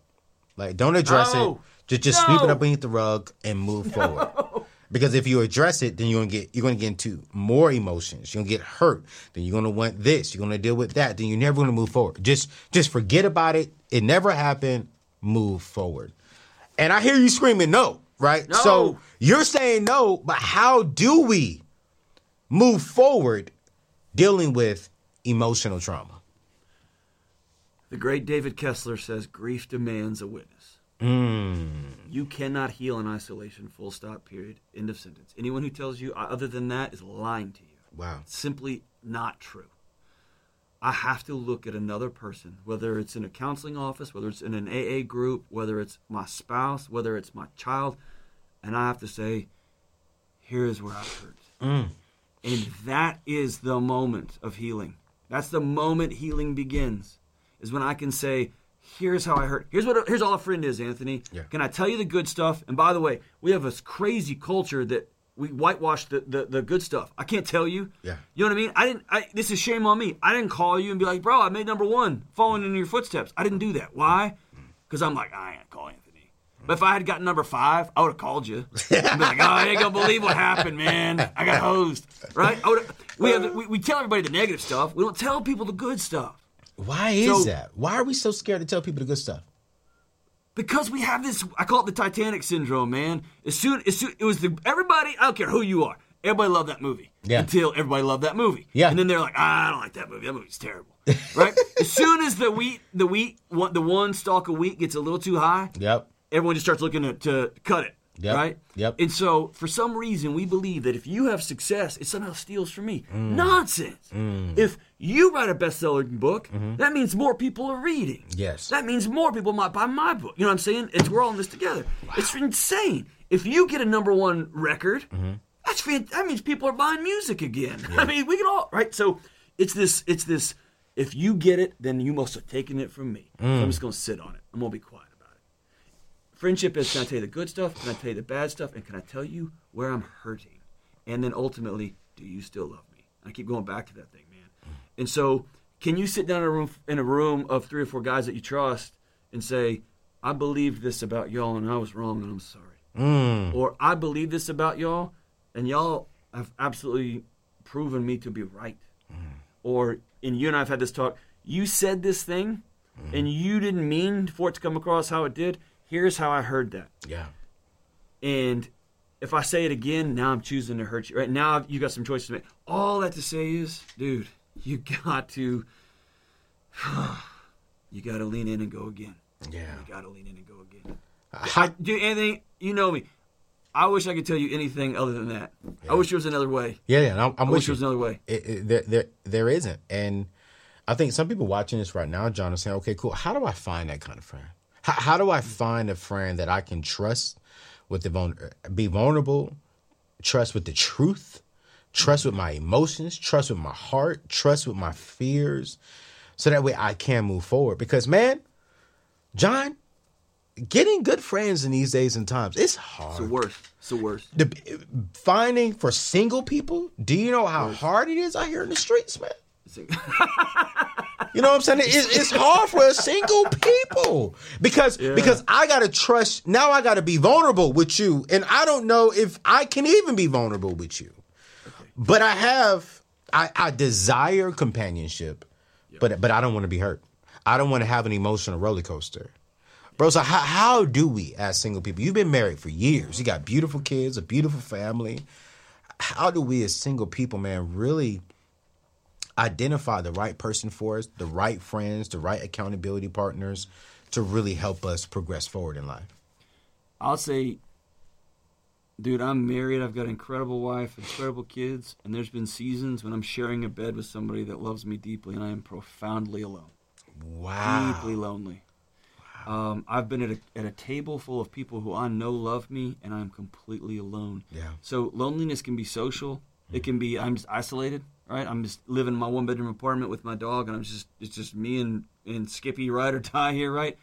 Like, don't address No. it. Just just sweep it up beneath the rug and move forward. Because if you address it, then you're gonna get you're gonna get into more emotions. You're gonna get hurt. Then you're gonna want this. You're gonna deal with that. Then you're never gonna move forward. Just just forget about it. It never happened. Move forward. And I hear you screaming no, right? No. So you're saying no, but how do we move forward dealing with emotional trauma? The great David Kessler says grief demands a witness. Mm. You cannot heal in isolation, full stop, period, end of sentence. Anyone who tells you uh, other than that is lying to you. Wow. It's simply not true. I have to look at another person, whether it's in a counseling office, whether it's in an AA group, whether it's my spouse, whether it's my child, and I have to say, here's where I hurt. Mm. And that is the moment of healing. That's the moment healing begins. Is when I can say, "Here's how I hurt. Here's what. Here's all a friend is, Anthony. Yeah. Can I tell you the good stuff? And by the way, we have this crazy culture that we whitewash the, the, the good stuff. I can't tell you. Yeah. You know what I mean? I didn't. I, this is shame on me. I didn't call you and be like, "Bro, I made number one, following in your footsteps." I didn't do that. Why? Mm. Because I'm like, I ain't call Anthony. But if I had gotten number five, I would have called you. [LAUGHS] I'd be like, oh, you ain't gonna believe what happened, man. I got hosed, right? I. We have. We, we tell everybody the negative stuff. We don't tell people the good stuff Why is So- that? Why are we so scared to tell people the good stuff? because we have this. I call it the Titanic syndrome, man. As soon as soon, it was the everybody. I don't care who you are. Everybody loved that movie. Yeah. Until everybody loved that movie. Yeah. And then they're like, ah, I don't like that movie. That movie's terrible. [LAUGHS] right. as soon as the wheat, the wheat, the one stalk of wheat gets a little too high, Yep. everyone just starts looking to, to cut it. Yep. Right? Yep. And so, for some reason, we believe that if you have success, it somehow steals from me. Mm. Nonsense. Mm. If you write a best-selling book, mm-hmm. that means more people are reading. Yes. That means more people might buy my book. You know what I'm saying? It's we're all in this together. It's insane. If you get a number one record, mm-hmm. that's fan- that means people are buying music again. [LAUGHS] I mean, we can all right. So it's this. It's this. If you get it, then you must have taken it from me. So I'm mm. just gonna sit on it. I'm gonna be quiet. Friendship is can I tell you the good stuff? Can I tell you the bad stuff? And can I tell you where I'm hurting? and then ultimately, do you still love me? I keep going back to that thing, man. And so, can you sit down in a room in a room of three or four guys that you trust and say, "I believed this about y'all, and I was wrong, and I'm sorry," Mm. or "I believe this about y'all, and y'all have absolutely proven me to be right," or and you and I've had this talk. You said this thing, and you didn't mean for it to come across how it did. Here's how I heard that. Yeah. And if I say it again, now I'm choosing to hurt you. Right now, you got some choices to make. All that to say is, dude, you got to, [SIGHS] you got to lean in and go again. Yeah. You got to lean in and go again. Uh, how, Dude, Anthony, you know me. I wish I could tell you anything other than that. I wish there was another way. yeah, yeah, I'm, I'm I wish there was another way. it, it, there, there, there isn't. And I think some people watching this right now, John, are saying, okay, cool. How do I find that kind of friend? How, how do I find a friend that I can trust with the vul- be vulnerable, trust with the truth, trust with my emotions, trust with my heart, trust with my fears, so that way I can move forward? Because, man, John, getting good friends in these days and times, it's hard It's the worst. It's the worst. the finding for single people. Do you know how hard it is out here in the streets, man? [LAUGHS] You know what I'm saying? It's, it's hard for a single people because because I gotta trust. Now I gotta be vulnerable with you, and I don't know if I can even be vulnerable with you. But I have I, I desire companionship, but but I don't want to be hurt. I don't want to have an emotional roller coaster. Bro, so how, how do we as single people? You've been married for years. You got beautiful kids, a beautiful family. How do we as single people, man, really identify the right person for us, the right friends, the right accountability partners to really help us progress forward in life? I'll say, dude, I'm married. I've got an incredible wife, incredible kids, and there's been seasons when I'm sharing a bed with somebody that loves me deeply, and I am profoundly alone, Wow. deeply lonely. Um, I've been at a, at a table full of people who I know love me, and I'm completely alone. Yeah. So loneliness can be social. It can be I'm just isolated, right? I'm just living in my one bedroom apartment with my dog, and I'm just it's just me and and Skippy ride or die here, right?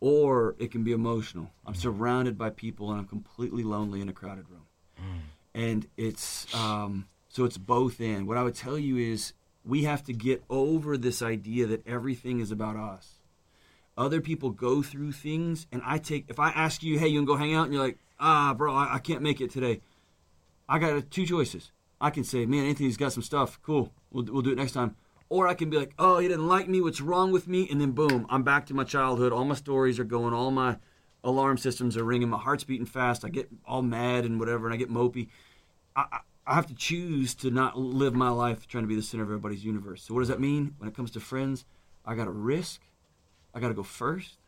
Or it can be emotional. I'm surrounded by people, and I'm completely lonely in a crowded room. And it's um, so it's both in. What I would tell you is we have to get over this idea that everything is about us other people go through things and i take if i ask you hey you can go hang out and you're like ah bro i, I can't make it today i got two choices i can say man anthony's got some stuff. Cool. We'll, we'll do it next time. Or i can be like oh he didn't like me. What's wrong with me? And then boom i'm back to my childhood. All my stories are going. All my alarm systems are ringing. My heart's beating fast. I get all mad and whatever and i get mopey. I, I I have to choose to not live my life trying to be the center of everybody's universe. So what does that mean? When it comes to friends? I got to risk. I got to go first.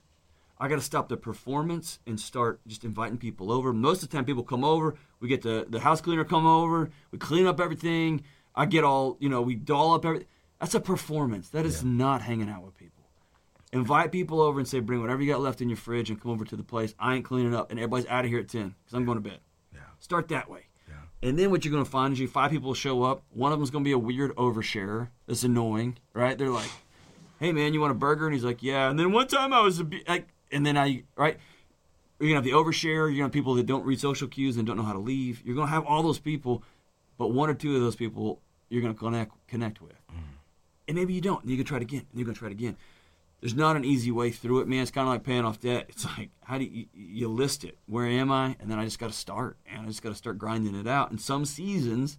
I got to stop the performance and start just inviting people over. Most of the time, people come over. We get the the house cleaner come over. We clean up everything. I get all you know. We doll up everything. That's a performance. That is not hanging out with people. Invite people over and say, bring whatever you got left in your fridge and come over to the place. I ain't cleaning up, and everybody's out of here at ten because I'm going to bed. Yeah. Start that way. Yeah. And then what you're going to find is you five people will show up. One of them's going to be a weird oversharer. That's annoying, right? They're like, "Hey man, you want a burger?" And he's like, "Yeah." And then one time I was a like, and then I right. You're gonna have the overshare. You're gonna have people that don't read social cues and don't know how to leave. You're gonna have all those people, but one or two of those people you're gonna connect connect with, mm-hmm. and maybe you don't. And you can try it again. And you're gonna try it again. There's not an easy way through it, man. It's kind of like paying off debt. It's like how do you, you list it? Where am I? And then I just got to start, and I just got to start grinding it out. And some seasons,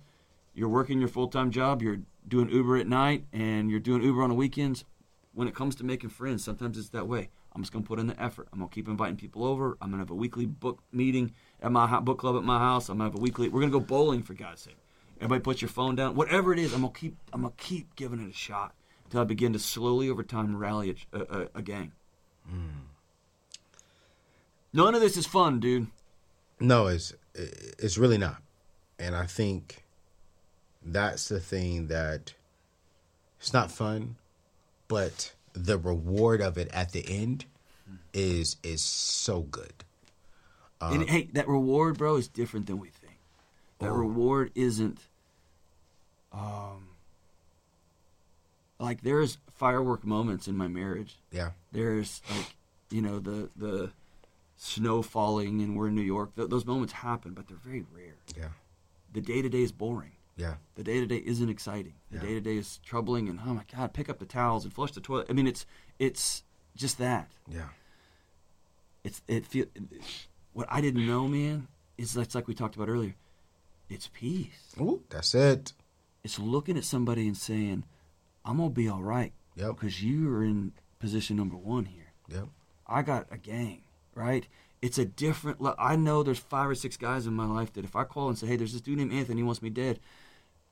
you're working your full time job, you're doing Uber at night, and you're doing Uber on the weekends. When it comes to making friends, sometimes it's that way. I'm just gonna put in the effort. I'm gonna keep inviting people over. I'm gonna have a weekly book meeting at my book club at my house. I'm gonna have a weekly. We're gonna go bowling for God's sake. Everybody, put your phone down. Whatever it is, I'm gonna keep. I'm gonna keep giving it a shot until I begin to slowly over time rally a, a, a gang. Hmm. None of this is fun, dude. No, it's it's really not. And I think that's the thing that it's not fun, but the reward of it at the end is is so good. and hey, that reward, bro, is different than we think. That reward isn't, um, like there's firework moments in my marriage. Yeah. There's like, you know, the the snow falling and we're in New York. Th- those moments happen, but they're very rare. Yeah. the day to day is boring. Yeah. The day to day isn't exciting. The day to day is troubling, and oh my god, pick up the towels and flush the toilet. I mean, it's it's just that. Yeah. It's it feel what I didn't know, man. Is that's like we talked about earlier. It's peace. Ooh, that's it. It's looking at somebody and saying, "I'm gonna be all right." Yep. Because you are in position number one here. Yep. I got a gang, right? It's a different. I know there's five or six guys in my life that if I call and say, "Hey, there's this dude named Anthony, he wants me dead,"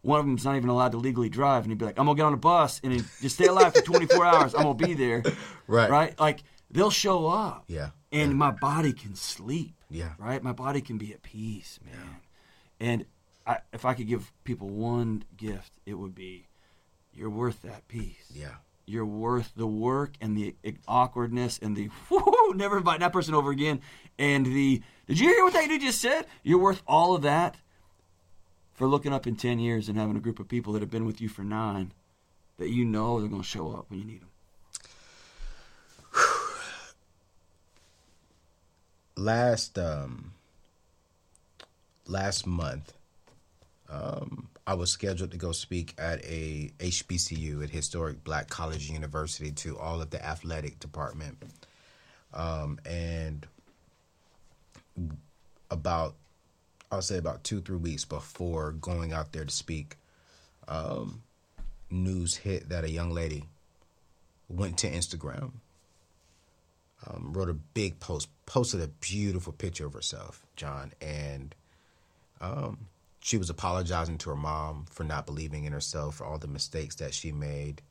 one of them's not even allowed to legally drive, and he'd be like, "I'm gonna get on a bus and just stay alive for 24 [LAUGHS] hours. I'm gonna be there." Right. Right? Like they'll show up. Yeah. And Yeah. my body can sleep. Yeah. Right. My body can be at peace, man. And I, if I could give people one gift, it would be, you're worth that peace Yeah. you're worth the work and the awkwardness and the [LAUGHS] whoo, never invite that person over again and the did you hear what that dude just said you're worth all of that for looking up in 10 years and having a group of people that have been with you for nine that you know they're going to show up when you need them [SIGHS] last um last month um I was scheduled to go speak at a HBCU at Historic Black College University to all of the athletic department. Um and about I'll say about 2 3 weeks before going out there to speak um news hit that a young lady went to Instagram um, wrote a big post, posted a beautiful picture of herself, John, and um, she was apologizing to her mom for not believing in herself, for all the mistakes that she made.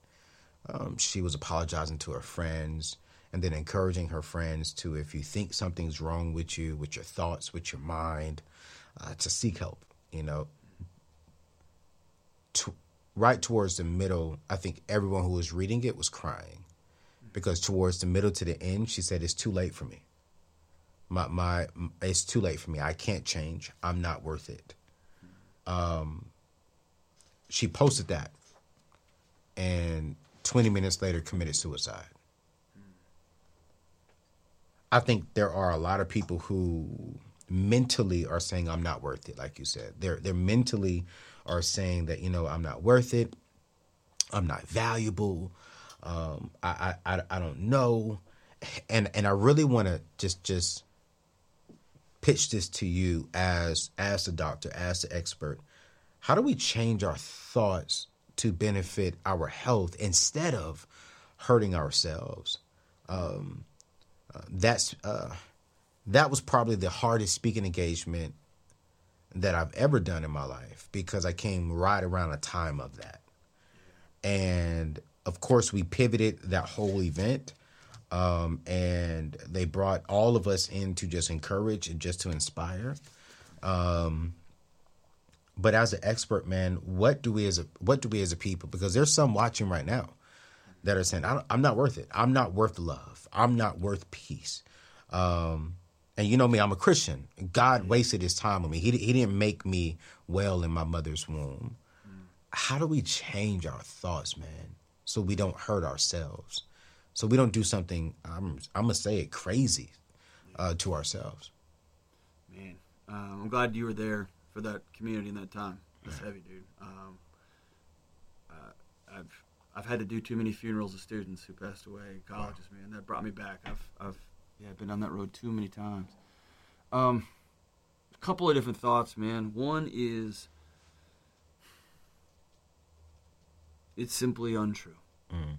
Um, she was apologizing to her friends and then encouraging her friends to, if you think something's wrong with you, with your thoughts, with your mind, uh, to seek help, you know. To, right towards the middle, I think everyone who was reading it was crying because towards the middle to the end, she said, "It's too late for me. My my, it's too late for me. I can't change. I'm not worth it." Um, she posted that, and 20 minutes later, committed suicide. I think there are a lot of people who mentally are saying, "I'm not worth it," like you said. They're they're mentally are saying that you know I'm not worth it. I'm not valuable. Um, I, I, I, don't know. And, and I really want to just, just pitch this to you as, as the doctor, as the expert. How do we change our thoughts to benefit our health instead of hurting ourselves? Um, uh, that's, uh, that was probably the hardest speaking engagement that I've ever done in my life because I came right around a time of that. And of course, we pivoted that whole event. Um, and they brought all of us in to just encourage and just to inspire. Um, but as an expert, man, what do we as a what do we as a people? Because there's some watching right now that are saying, I "I'm not worth it. I'm not worth love. I'm not worth peace." Um, and you know me, I'm a Christian. God wasted His time with me. He He didn't make me well in my mother's womb. How do we change our thoughts, man, so we don't hurt ourselves, so we don't do something I'm I'm gonna say it crazy uh, to ourselves? man um, i'm glad you were there for that community in that time. That's heavy dude. Um, uh, i've i've had to do too many funerals of students who passed away in colleges man. That brought me back. I've i've yeah I've been on that road too many times um a couple of different thoughts man one is it's simply untrue Mm.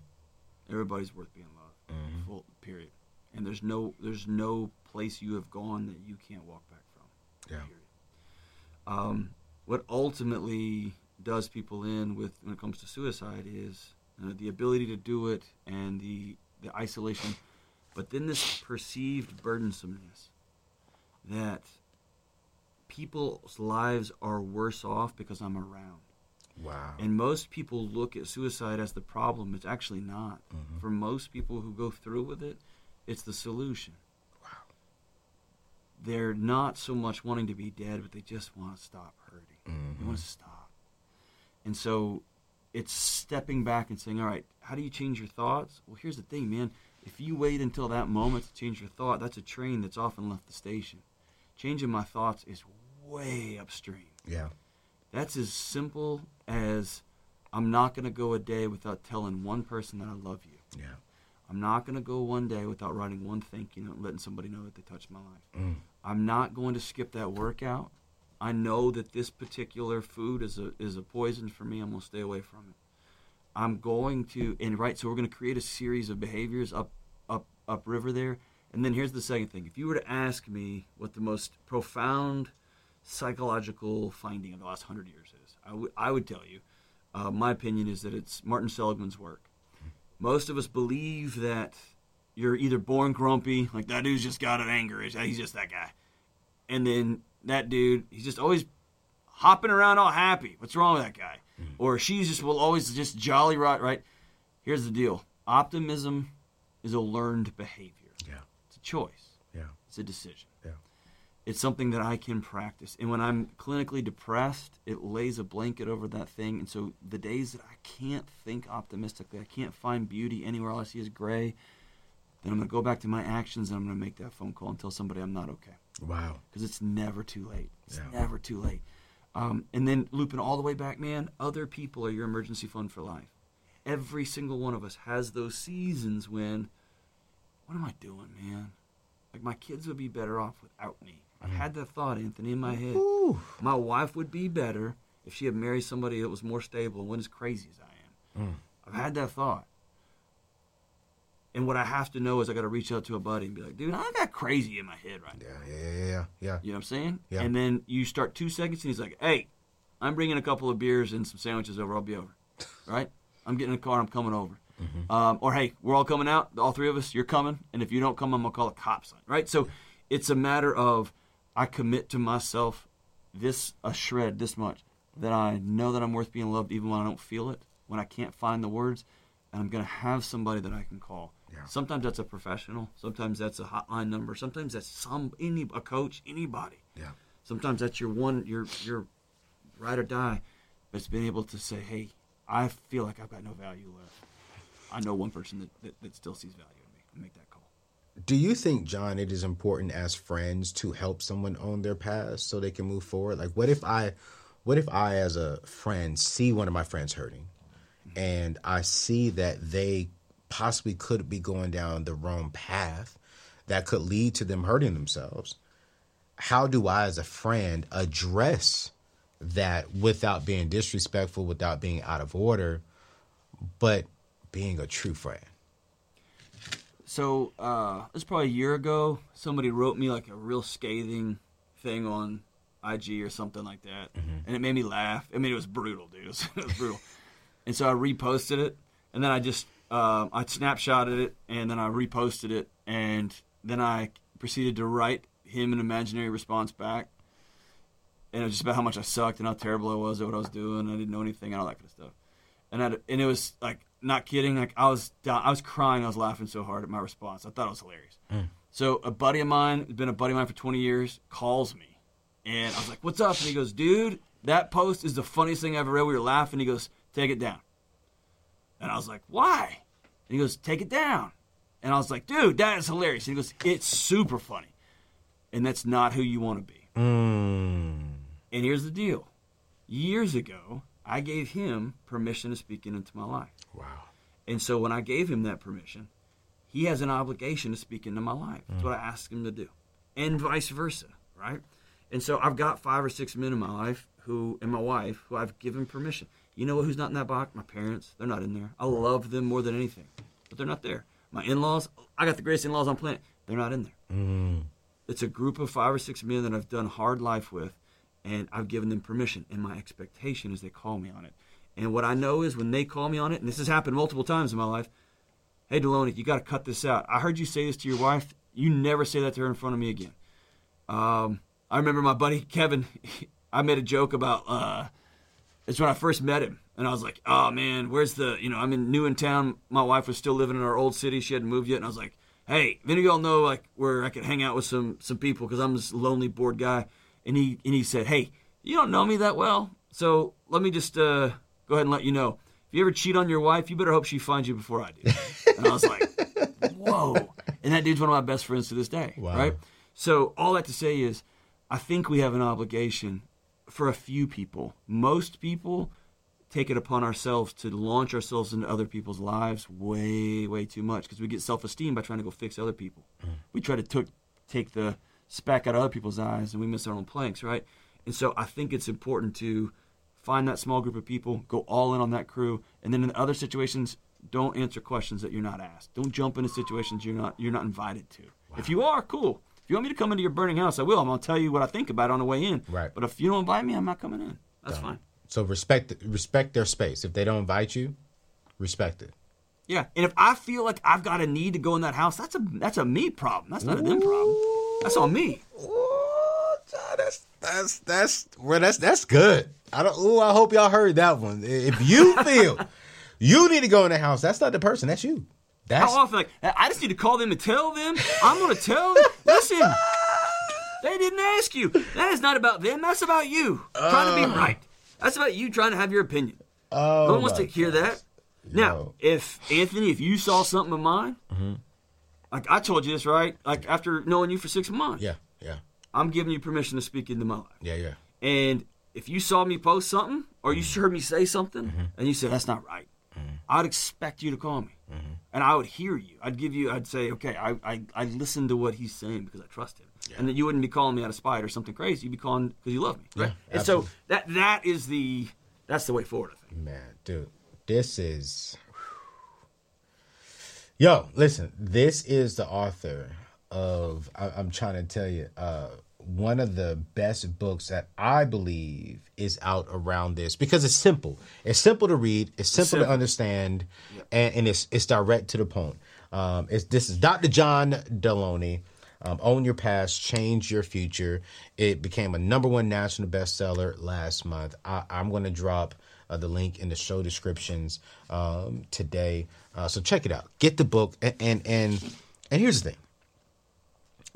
everybody's worth being loved full period and there's no there's no place you have gone that you can't walk back from Yeah. period. Um, what ultimately does people in with when it comes to suicide is uh, the ability to do it and the the isolation, but then this perceived burdensomeness that people's lives are worse off because I'm around. Wow. And most people look at suicide as the problem. It's actually not. Mm-hmm. For most people who go through with it, it's the solution. Wow. They're not so much wanting to be dead, but they just want to stop hurting. They mm-hmm. want to stop. And so it's stepping back and saying, all right, how do you change your thoughts? Well, here's the thing, man. If you wait until that moment to change your thought, that's a train that's often left the station. Changing my thoughts is way upstream. Yeah. That's as simple as I'm not going to go a day without telling one person that I love you. Yeah. I'm not going to go one day without writing one thank you note and letting somebody know that they touched my life. Mm. I'm not going to skip that workout. I know that this particular food is a is a poison for me. I'm going to stay away from it. I'm going to and right so we're going to create a series of behaviors up up upriver there. And then here's the second thing. If you were to ask me what the most profound psychological finding of the last 100 years is, I would would tell you uh, my opinion is that it's Martin Seligman's work. Most of us believe that you're either born grumpy, like that dude's just got an anger, he's just that guy. And then that dude, he's just always hopping around all happy. What's wrong with that guy? Mm. Or she's just will always just jolly rot, right. Here's the deal. Optimism is a learned behavior. Yeah. It's a choice. Yeah. It's a decision. Yeah. It's something that I can practice. And when I'm clinically depressed, it lays a blanket over that thing. And so the days that I can't think optimistically, I can't find beauty anywhere, all I see is gray, then I'm going to go back to my actions and I'm going to make that phone call and tell somebody I'm not okay. Wow. Because it's never too late. It's Yeah. never too late. Um, and then looping all the way back, man, other people are your emergency fund for life. Every single one of us has those seasons when, what am I doing, man? Like my kids would be better off without me. I've had that thought, Anthony, in my head. Ooh. My wife would be better if she had married somebody that was more stable and wasn't as crazy as I am. I've had that thought. And what I have to know is I got to reach out to a buddy and be like, dude, I got crazy in my head right now. Yeah. Yeah. Yeah. Yeah. Yeah. You know what I'm saying? Yeah. And then you start two seconds and he's like, hey, I'm bringing a couple of beers and some sandwiches over. I'll be over. [LAUGHS] Right? I'm getting in a car. I'm coming over. Um, or hey, we're all coming out. All three of us. You're coming. And if you don't come, I'm gonna call the cops on. you, Right? So it's a matter of I commit to myself this a shred this much that I know that I'm worth being loved even when I don't feel it, when I can't find the words, and I'm gonna have somebody that I can call. Yeah. Sometimes that's a professional. Sometimes that's a hotline number. Sometimes that's some any a coach, anybody. Yeah. Sometimes that's your one your your ride or die. But it's being able to say, hey, I feel like I've got no value left. I know one person that, that, that still sees value in me and make that call. Do you think, John, it is important as friends to help someone own their past so they can move forward? Like, what if I, what if I, as a friend, see one of my friends hurting, mm-hmm. and I see that they possibly could be going down the wrong path that could lead to them hurting themselves? How do I, as a friend, address that without being disrespectful, without being out of order, but being a true friend? So uh, this is probably a year ago. Somebody wrote me like a real scathing thing on IG or something like that, and it made me laugh. I mean, it was brutal, dude. It was, [LAUGHS] it was brutal. And so I reposted it, and then I just um, I snapshotted it, and then I reposted it, and then I proceeded to write him an imaginary response back. And it was just about how much I sucked and how terrible I was at what I was doing. I didn't know anything and all that kind of stuff. And I, and it was like not kidding. Like I was down, I was crying. I was laughing so hard at my response. I thought it was hilarious. So a buddy of mine, who's been a buddy of mine for 20 years, calls me, and I was like, "What's up?" And he goes, "Dude, that post is the funniest thing I've ever read. We were laughing." He goes, "Take it down." And I was like, "Why?" And he goes, "Take it down." And I was like, "Dude, that is hilarious." And he goes, "It's super funny," and that's not who you want to be. Mm. And here's the deal: years ago, I gave him permission to speak into my life. Wow. And so when I gave him that permission, he has an obligation to speak into my life. That's what I asked him to do. And vice versa, right? And so I've got five or six men in my life who, and my wife, who I've given permission. You know who's not in that box? My parents. They're not in there. I love them more than anything, but they're not there. My in laws, I got the greatest in laws on planet. They're not in there. Mm. It's a group of five or six men that I've done hard life with, and I've given them permission. And my expectation is they call me on it. And what I know is when they call me on it, and this has happened multiple times in my life, hey Delony, you got to cut this out. I heard you say this to your wife. You never say that to her in front of me again. Um, I remember my buddy Kevin. [LAUGHS] I made a joke about. Uh, it's when I first met him, and I was like, "Oh man, where's the? You know, I'm in new in town. My wife was still living in our old city. She hadn't moved yet, and I was like, "Hey, if any of y'all know like where I could hang out with some some people, because I'm this lonely, bored guy." And he and he said, "Hey, you don't know me that well, so let me just uh, go ahead and let you know. If you ever cheat on your wife, you better hope she finds you before I do." and I was like, [LAUGHS] "Whoa!" And that dude's one of my best friends to this day, Wow. right? So all that to say is, I think we have an obligation for a few people. Most people take it upon ourselves to launch ourselves into other people's lives way, way too much because we get self esteem by trying to go fix other people. Mm. We try to took take the speck out of other people's eyes and we miss our own planks, right? And so I think it's important to find that small group of people, go all in on that crew, and then in other situations, don't answer questions that you're not asked. Don't jump into situations you're not you're not invited to. If you are, cool. You want me to come into your burning house, I will. I'm gonna tell you what I think about it on the way in. Right. But if you don't invite me, I'm not coming in. That's fine. So respect respect their space. If they don't invite you, respect it. Yeah. And if I feel like I've got a need to go in that house, that's a that's a me problem. That's not a them problem. That's on me. Ooh, ah, that's that's that's well, that's that's good. I don't. Ooh, I hope y'all heard that one. If you [LAUGHS] feel you need to go in the house, that's not the person. That's you. That's How often? Like I just need to call them and tell them. I'm gonna tell them. Listen, they didn't ask you. That is not about them. That's about you trying to be right. That's about you trying to have your opinion. oh, no one wants to hear that. Now, if Anthony, if you saw something of mine, Mm-hmm. like I told you this, right? Like after knowing you for six months, Yeah, yeah, I'm giving you permission to speak into my life. yeah, yeah. And if you saw me post something or you Mm-hmm. heard me say something and you said that's not right, I'd expect you to call me, Mm-hmm. and I would hear you. I'd give you. I'd say, okay, I I, I listen to what he's saying because I trust him, and that you wouldn't be calling me out of spite or something crazy. You'd be calling because you love me, right? Yeah, and so that that is the that's the way forward. I think. Man, dude, this is. Yo, listen, this is the author of, I, I'm trying to tell you, uh, one of the best books that I believe is out around this because it's simple. It's simple to read, it's simple, to simple. understand, and, and it's it's direct to the point. Um, it's, this is Dr. John Delony. Um, Own Your Past, Change Your Future. It became a number one national bestseller last month. I, I'm going to drop uh, the link in the show descriptions um, today. Uh, so check it out. Get the book. And, and, and, and here's the thing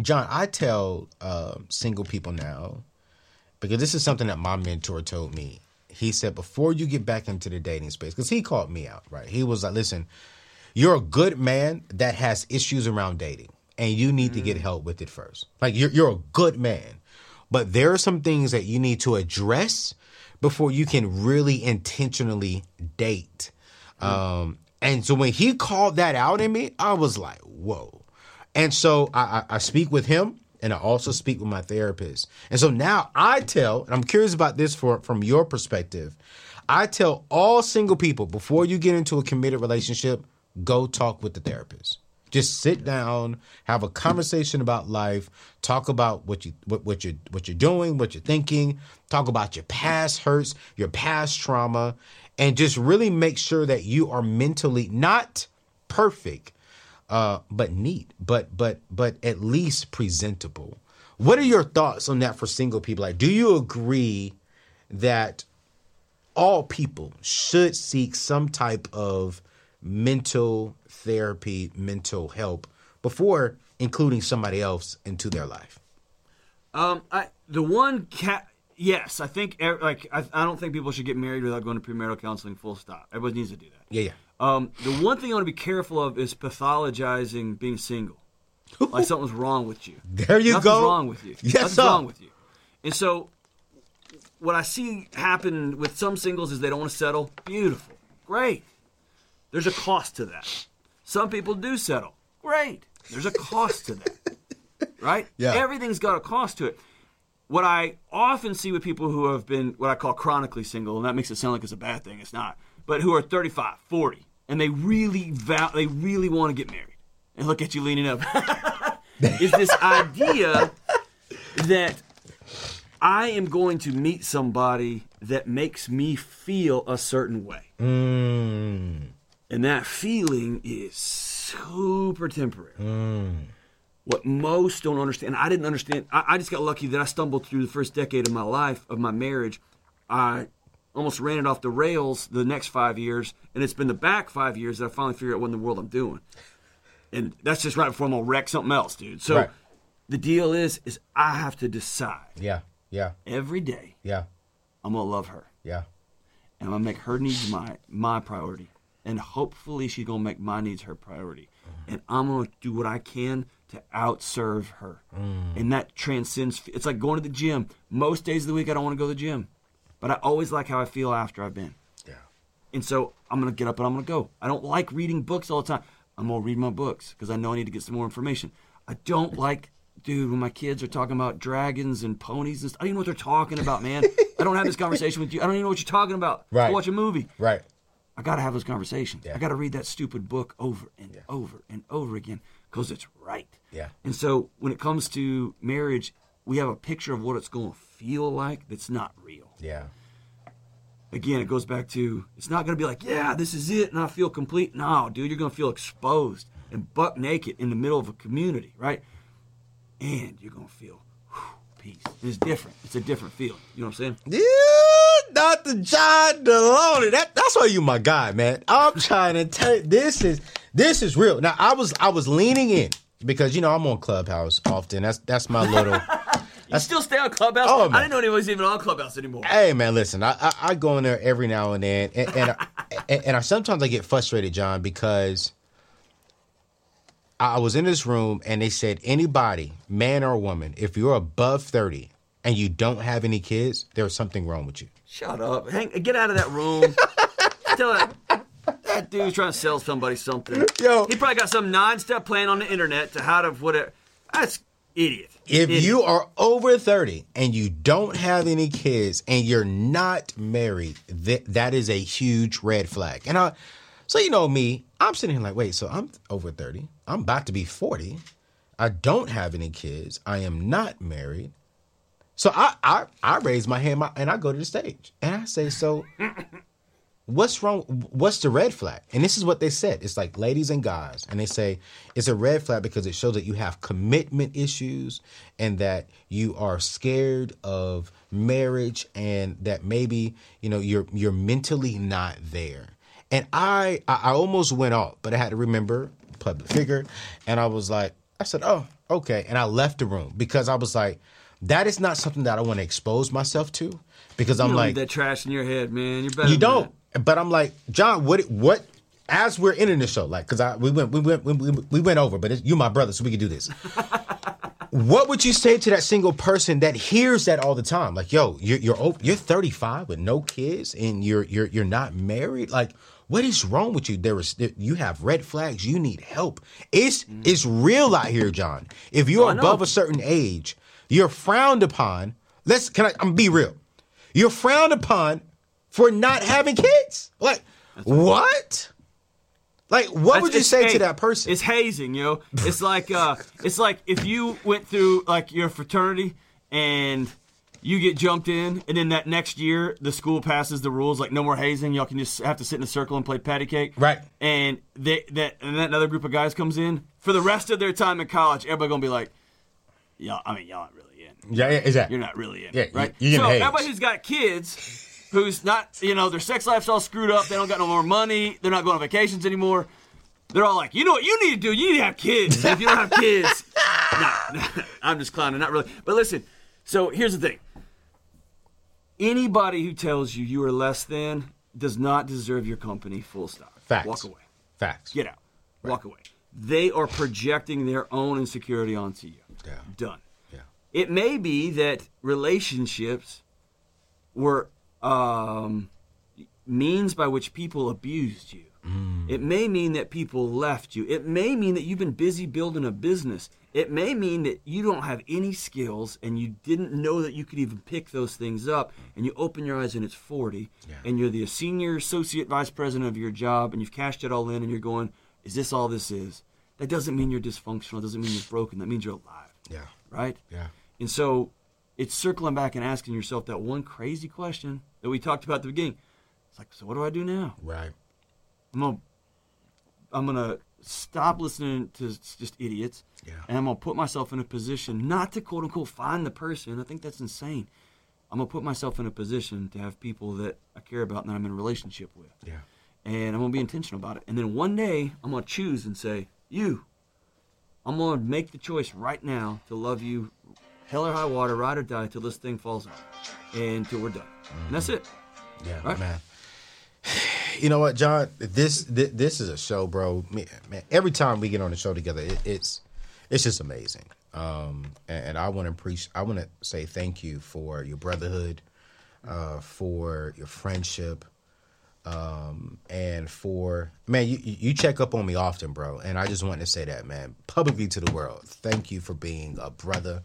John, I tell uh, single people now, because this is something that my mentor told me. He said, before you get back into the dating space, because he called me out, right? He was like, listen, you're a good man that has issues around dating, and you need to get help with it first. Like, you're, you're a good man, but there are some things that you need to address before you can really intentionally date. Um, and so when he called that out in me, I was like, whoa. And so I, I, I speak with him and I also speak with my therapist. And so now I tell, and I'm curious about this for, from your perspective, I tell all single people before you get into a committed relationship, go talk with the therapist. Just sit down, have a conversation about life, talk about what you what, what you what you're doing, what you're thinking, talk about your past hurts, your past trauma, and just really make sure that you are mentally not perfect, uh, but neat, but but but at least presentable. What are your thoughts on that for single people? Like, do you agree that all people should seek some type of mental therapy, mental help before including somebody else into their life? Um, I the one cat. Yes, I think er- like I, I don't think people should get married without going to premarital counseling. Full stop. Everybody needs to do that. Yeah, yeah. Um, the one thing I want to be careful of is pathologizing being single. Like something's wrong with you. [LAUGHS] There you Nothing's go. wrong with you. Yes, Nothing's sir. wrong with you. And so, what I see happen with some singles is they don't want to settle. Beautiful, great. There's a cost to that. Some people do settle. Great. There's a cost to that. Right? [LAUGHS] Yeah. Everything's got a cost to it. What I often see with people who have been what I call chronically single, and that makes it sound like it's a bad thing. It's not. But who are 35, 40, and they really vow, they really want to get married. And look at you leaning up. [LAUGHS] is this idea that I am going to meet somebody that makes me feel a certain way. Mm, And that feeling is super temporary. What most don't understand, I didn't understand. I, I just got lucky that I stumbled through the first decade of my life, of my marriage. I almost ran it off the rails the next five years, and it's been the back five years that I finally figured out what in the world I'm doing. And that's just right before I'm gonna wreck something else, dude. So Right. the deal is, is I have to decide yeah, yeah, every day yeah, I'm gonna love her yeah. and I'm gonna make her needs my my priority, and hopefully she's gonna make my needs her priority, and I'm gonna do what I can to outserve her. Mm. And that transcends, it's like going to the gym. Most days of the week, I don't want to go to the gym, but I always like how I feel after I've been. Yeah. And so I'm going to get up and I'm going to go. I don't like reading books all the time. I'm going to read my books because I know I need to get some more information. I don't [LAUGHS] like, dude, when my kids are talking about dragons and ponies and stuff. I don't even know what they're talking about, man. [LAUGHS] I don't have this conversation with you. I don't even know what you're talking about. Right. Watch a movie. Right. I got to have those conversations. Yeah. I got to read that stupid book over and over and over again because it's right. Yeah. And so when it comes to marriage, we have a picture of what it's going to feel like that's not real. Yeah. Again, it goes back to it's not going to be like, yeah, this is it and I feel complete. No, dude, you're going to feel exposed and buck naked in the middle of a community, right? And you're going to feel whew, peace. It's different. It's a different feeling. You know what I'm saying? Yeah, Dr. John Delony. That that's why you my guy, man. I'm trying to tell you, this is this is real. Now I was I was leaning in because you know I'm on Clubhouse often. That's that's my little [LAUGHS] You still stay on Clubhouse? Oh, I didn't know anyone was even on Clubhouse anymore. Hey man, listen, I, I I go in there every now and then, and and, I, [LAUGHS] and, and I sometimes I get frustrated, John, because I I was in this room and they said anybody, man or woman, if you're above thirty and you don't have any kids, there's something wrong with you. Shut up. Hang, get out of that room. [LAUGHS] Tell that, that dude's trying to sell somebody something. Yo. He probably got some nine step plan on the internet to how to whatever. That's idiot. If Idiot. you are over 30 and you don't have any kids and you're not married, that that is a huge red flag. And I so you know me, I'm sitting here like, wait, so I'm over 30. I'm about to be 40. I don't have any kids. I am not married. So I I, I raise my hand and I go to the stage and I say, so what's wrong? What's the red flag? And this is what they said. It's like ladies and guys, and they say it's a red flag because it shows that you have commitment issues and that you are scared of marriage and that maybe you know you're you're mentally not there. And I I almost went off, but I had to remember public figure, and I was like, I said, oh okay, and I left the room because I was like, that is not something that I want to expose myself to because I'm You don't like need that trash in your head, man. You're better. you don't. But I'm like, John, what what as we're ending the show, like, cause I we went we went we, we, we went over, but it's, you my brother, so we can do this. [LAUGHS] what would you say to that single person that hears that all the time? Like, yo, you're you're you're 35 with no kids and you're you're you're not married. Like, what is wrong with you? There is you have red flags. You need help. It's mm. it's real out here, John. If you're Oh, above a certain age, you're frowned upon. Let's can I? I'm be real. You're frowned upon for not having kids. Like what? Like what That's- would you say hey, to that person? It's hazing, yo. It's like uh, it's like if you went through like your fraternity and you get jumped in, and then that next year the school passes the rules like no more hazing. Y'all can just have to sit in a circle and play patty cake. Right. And they that and then another group of guys comes in for the rest of their time in college. Everybody gonna be like, y'all. I mean, y'all aren't really in. yeah, yeah, exactly. You're not really in. Yeah, right. you- you're so everybody who's got kids, who's not, you know, their sex life's all screwed up. They don't got no more money. They're not going on vacations anymore. They're all like, you know what you need to do? You need to have kids. If you don't have kids, [LAUGHS] no, I'm just clowning, not really. But listen, so here's the thing. Anybody who tells you you are less than does not deserve your company. Full stop. Facts. Walk away. Facts. Get out. Walk away. They are projecting their own insecurity onto you. Yeah. Done. Yeah. It may be that relationships were um, means by which people abused you. It may mean that people left you. It may mean that you've been busy building a business. It may mean that you don't have any skills and you didn't know that you could even pick those things up. And you open your eyes and it's 40, Yeah. and you're the senior associate vice president of your job, and you've cashed it all in, and you're going, Is this all this is? That doesn't mean you're dysfunctional. It doesn't mean you're broken. That means you're alive Yeah. right? Yeah. And so it's circling back and asking yourself that one crazy question that we talked about at the beginning. It's like, so what do I do now? Right. I'm gonna, I'm gonna stop listening to just idiots, Yeah. and I'm gonna put myself in a position not to quote unquote find the person. I think that's insane. I'm gonna put myself in a position to have people that I care about and that I'm in a relationship with, Yeah. and I'm gonna be intentional about it. And then one day I'm gonna choose and say, you. I'm gonna make the choice right now to love you, hell or high water, ride or die, till this thing falls out, and till we're done. And that's it. Yeah, Right? man. [SIGHS] You know what, John? This, this this is a show, bro. Man, every time we get on the show together, it, it's it's just amazing. Um, and, and I want to appreciate. I want to say thank you for your brotherhood, uh, for your friendship, um, and for man, you you check up on me often, bro. And I just want to say that, man, publicly to the world. Thank you for being a brother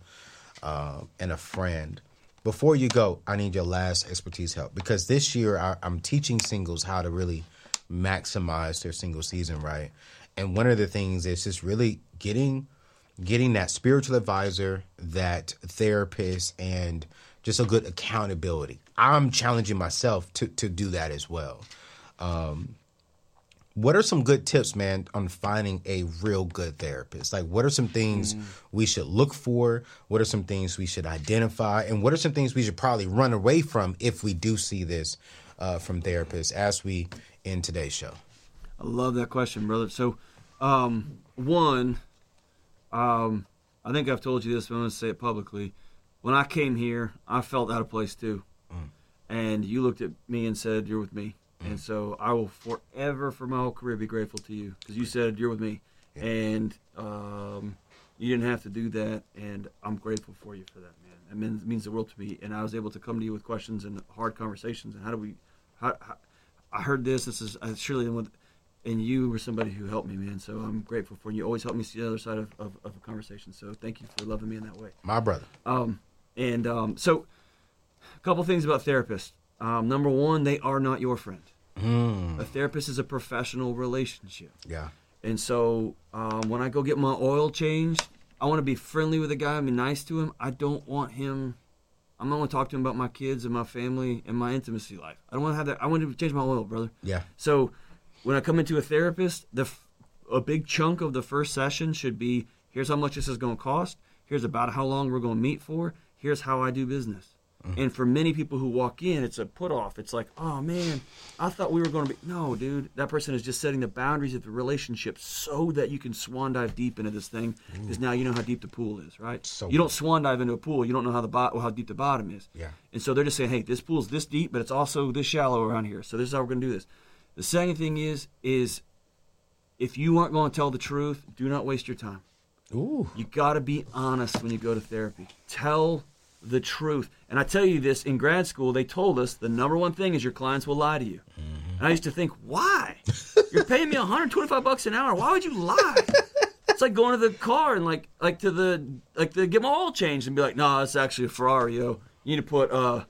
um, and a friend. Before you go, I need your last expertise help because this year I, I'm teaching singles how to really maximize their single season, right? And one of the things is just really getting getting that spiritual advisor, that therapist, and just a good accountability. I'm challenging myself to to do that as well. Um, what are some good tips, man, on finding a real good therapist? Like, what are some things mm. we should look for? What are some things we should identify? And what are some things we should probably run away from if we do see this uh, from therapists as we in today's show? I love that question, brother. So, um, one, um, I think I've told you this, but I'm going to say it publicly. When I came here, I felt out of place too. Mm. And you looked at me and said, You're with me. And so I will forever, for my whole career, be grateful to you because you said, You're with me. Yeah. And um, you didn't have to do that. And I'm grateful for you for that, man. It means, means the world to me. And I was able to come to you with questions and hard conversations. And how do we, how, how I heard this. This is uh, surely with and you were somebody who helped me, man. So I'm grateful for you. You always help me see the other side of, of, of, a conversation. So thank you for loving me in that way. My brother. Um, and um, so a couple things about therapists. Um, number one, they are not your friend. Mm. A therapist is a professional relationship. Yeah. And so um, when I go get my oil changed, I want to be friendly with the guy and be nice to him. I don't want him. I'm not going to talk to him about my kids and my family and my intimacy life. I don't want to have that. I want to change my oil, brother. Yeah. So when I come into a therapist, the a big chunk of the first session should be here's how much this is going to cost. Here's about how long we're going to meet for. Here's how I do business. Mm-hmm. And for many people who walk in, it's a put off. It's like, oh man, I thought we were going to be. No, dude, that person is just setting the boundaries of the relationship so that you can swan dive deep into this thing. Because now you know how deep the pool is, right? So you don't swan dive into a pool, you don't know how the bo- how deep the bottom is. Yeah. And so they're just saying, hey, this pool's this deep, but it's also this shallow around here. So this is how we're going to do this. The second thing is is if you aren't going to tell the truth, do not waste your time. Ooh. You got to be honest when you go to therapy. Tell the truth. And I tell you this in grad school, they told us the number one thing is your clients will lie to you. Mm-hmm. And I used to think, why? [LAUGHS] You're paying me 125 bucks an hour. Why would you lie? it's like going to the car and like like to the like to get my oil changed and be like, no, nah, it's actually a Ferrari, yo. You need to put uh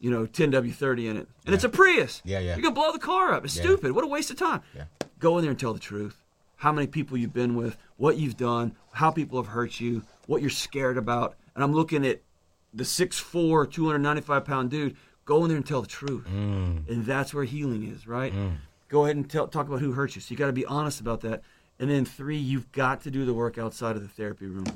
you know, 10W30 in it. And yeah. it's a Prius. Yeah, yeah. You're to blow the car up. It's yeah. stupid. What a waste of time. Yeah. Go in there and tell the truth. How many people you've been with, what you've done, how people have hurt you, what you're scared about. And I'm looking at the 6'4", 295 pound dude. Go in there and tell the truth. Mm. And that's where healing is, right? Mm. Go ahead and tell, talk about who hurt you. So you got to be honest about that. And then three, you've got to do the work outside of the therapy room.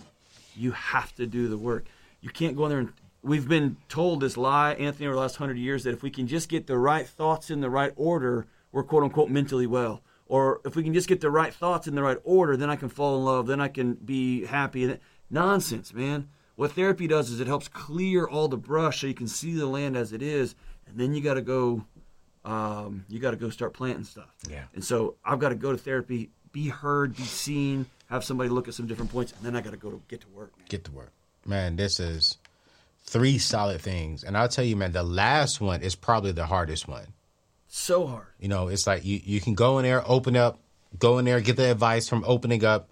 You have to do the work. You can't go in there and we've been told this lie, Anthony, over the last hundred years, that if we can just get the right thoughts in the right order, we're quote unquote mentally well. Or if we can just get the right thoughts in the right order, then I can fall in love, then I can be happy. Nonsense, man. What therapy does is it helps clear all the brush so you can see the land as it is, and then you got to go. Um, you got to go start planting stuff. Yeah. And so I've got to go to therapy, be heard, be seen, have somebody look at some different points, and then I got to go to get to work. Man. Get to work, man. This is three solid things. And I'll tell you, man, the last one is probably the hardest one. So hard. You know, it's like you, you can go in there, open up, go in there, get the advice from opening up.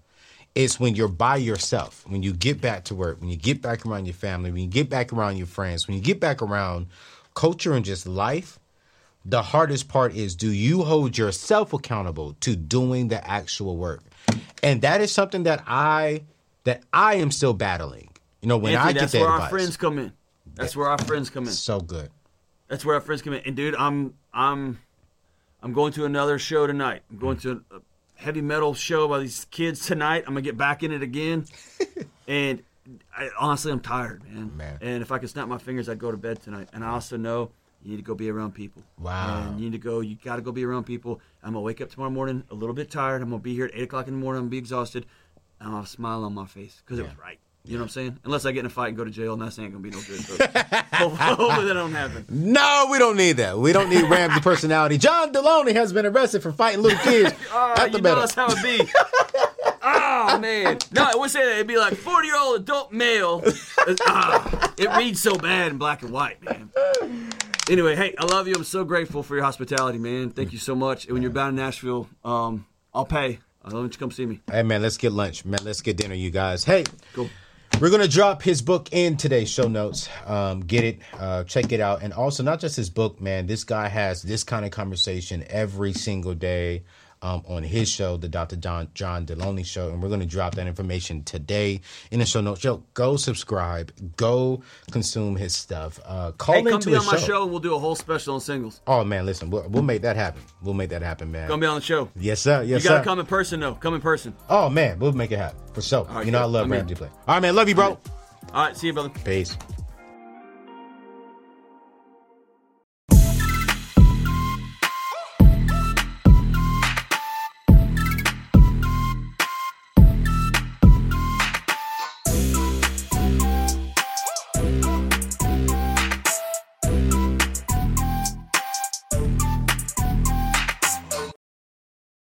It's when you're by yourself, when you get back to work, when you get back around your family, when you get back around your friends, when you get back around culture and just life. The hardest part is do you hold yourself accountable to doing the actual work? And that is something that I that I am still battling. You know, when Anthony, I get that's that where advice, our friends come in. That's where our friends come in. So good. That's where our friends come in. And dude, I'm I'm I'm going to another show tonight. I'm going to a heavy metal show by these kids tonight. I'm gonna get back in it again. [LAUGHS] and I, honestly, I'm tired, man. man. And if I could snap my fingers, I'd go to bed tonight. And I also know you need to go be around people. Wow. And you need to go. You got to go be around people. I'm gonna wake up tomorrow morning a little bit tired. I'm gonna be here at eight o'clock in the morning. I'm gonna be exhausted. And I'll have a smile on my face because yeah. it was right. You know what I'm saying? Unless I get in a fight and go to jail, and that ain't gonna be no good. [LAUGHS] hopefully that don't happen. No, we don't need that. We don't need Ramsey [LAUGHS] personality. John Delony has been arrested for fighting little kids. uh, at the you know that's how it be. [LAUGHS] Oh man, no, I wouldn't say that. It'd be like forty-year-old adult male. Ah, it reads so bad in black and white, man. Anyway, hey, I love you. I'm so grateful for your hospitality, man. Thank you so much. And when you're bound in Nashville, um, I'll pay. I'll let you come see me. Hey man, let's get lunch, man. Let's get dinner, you guys. Hey, Cool. We're gonna drop his book in today's show notes. Um, get it, uh, check it out, and also not just his book, man. This guy has this kind of conversation every single day um, on his show, the Dr. John John Delony Show, and we're gonna drop that information today in the show notes. Yo, go subscribe, go consume his stuff. Uh, call Hey, come into be on my show and we'll do a whole special on singles. Oh man, listen, we'll, we'll make that happen. We'll make that happen, man. Come be on the show. Yes, sir. Yes, You gotta sir. come in person though. Come in person. Oh man, we'll make it happen for sure. right, you know I love I'm play. All right, man. Love you, bro. All right, see you, brother. Peace.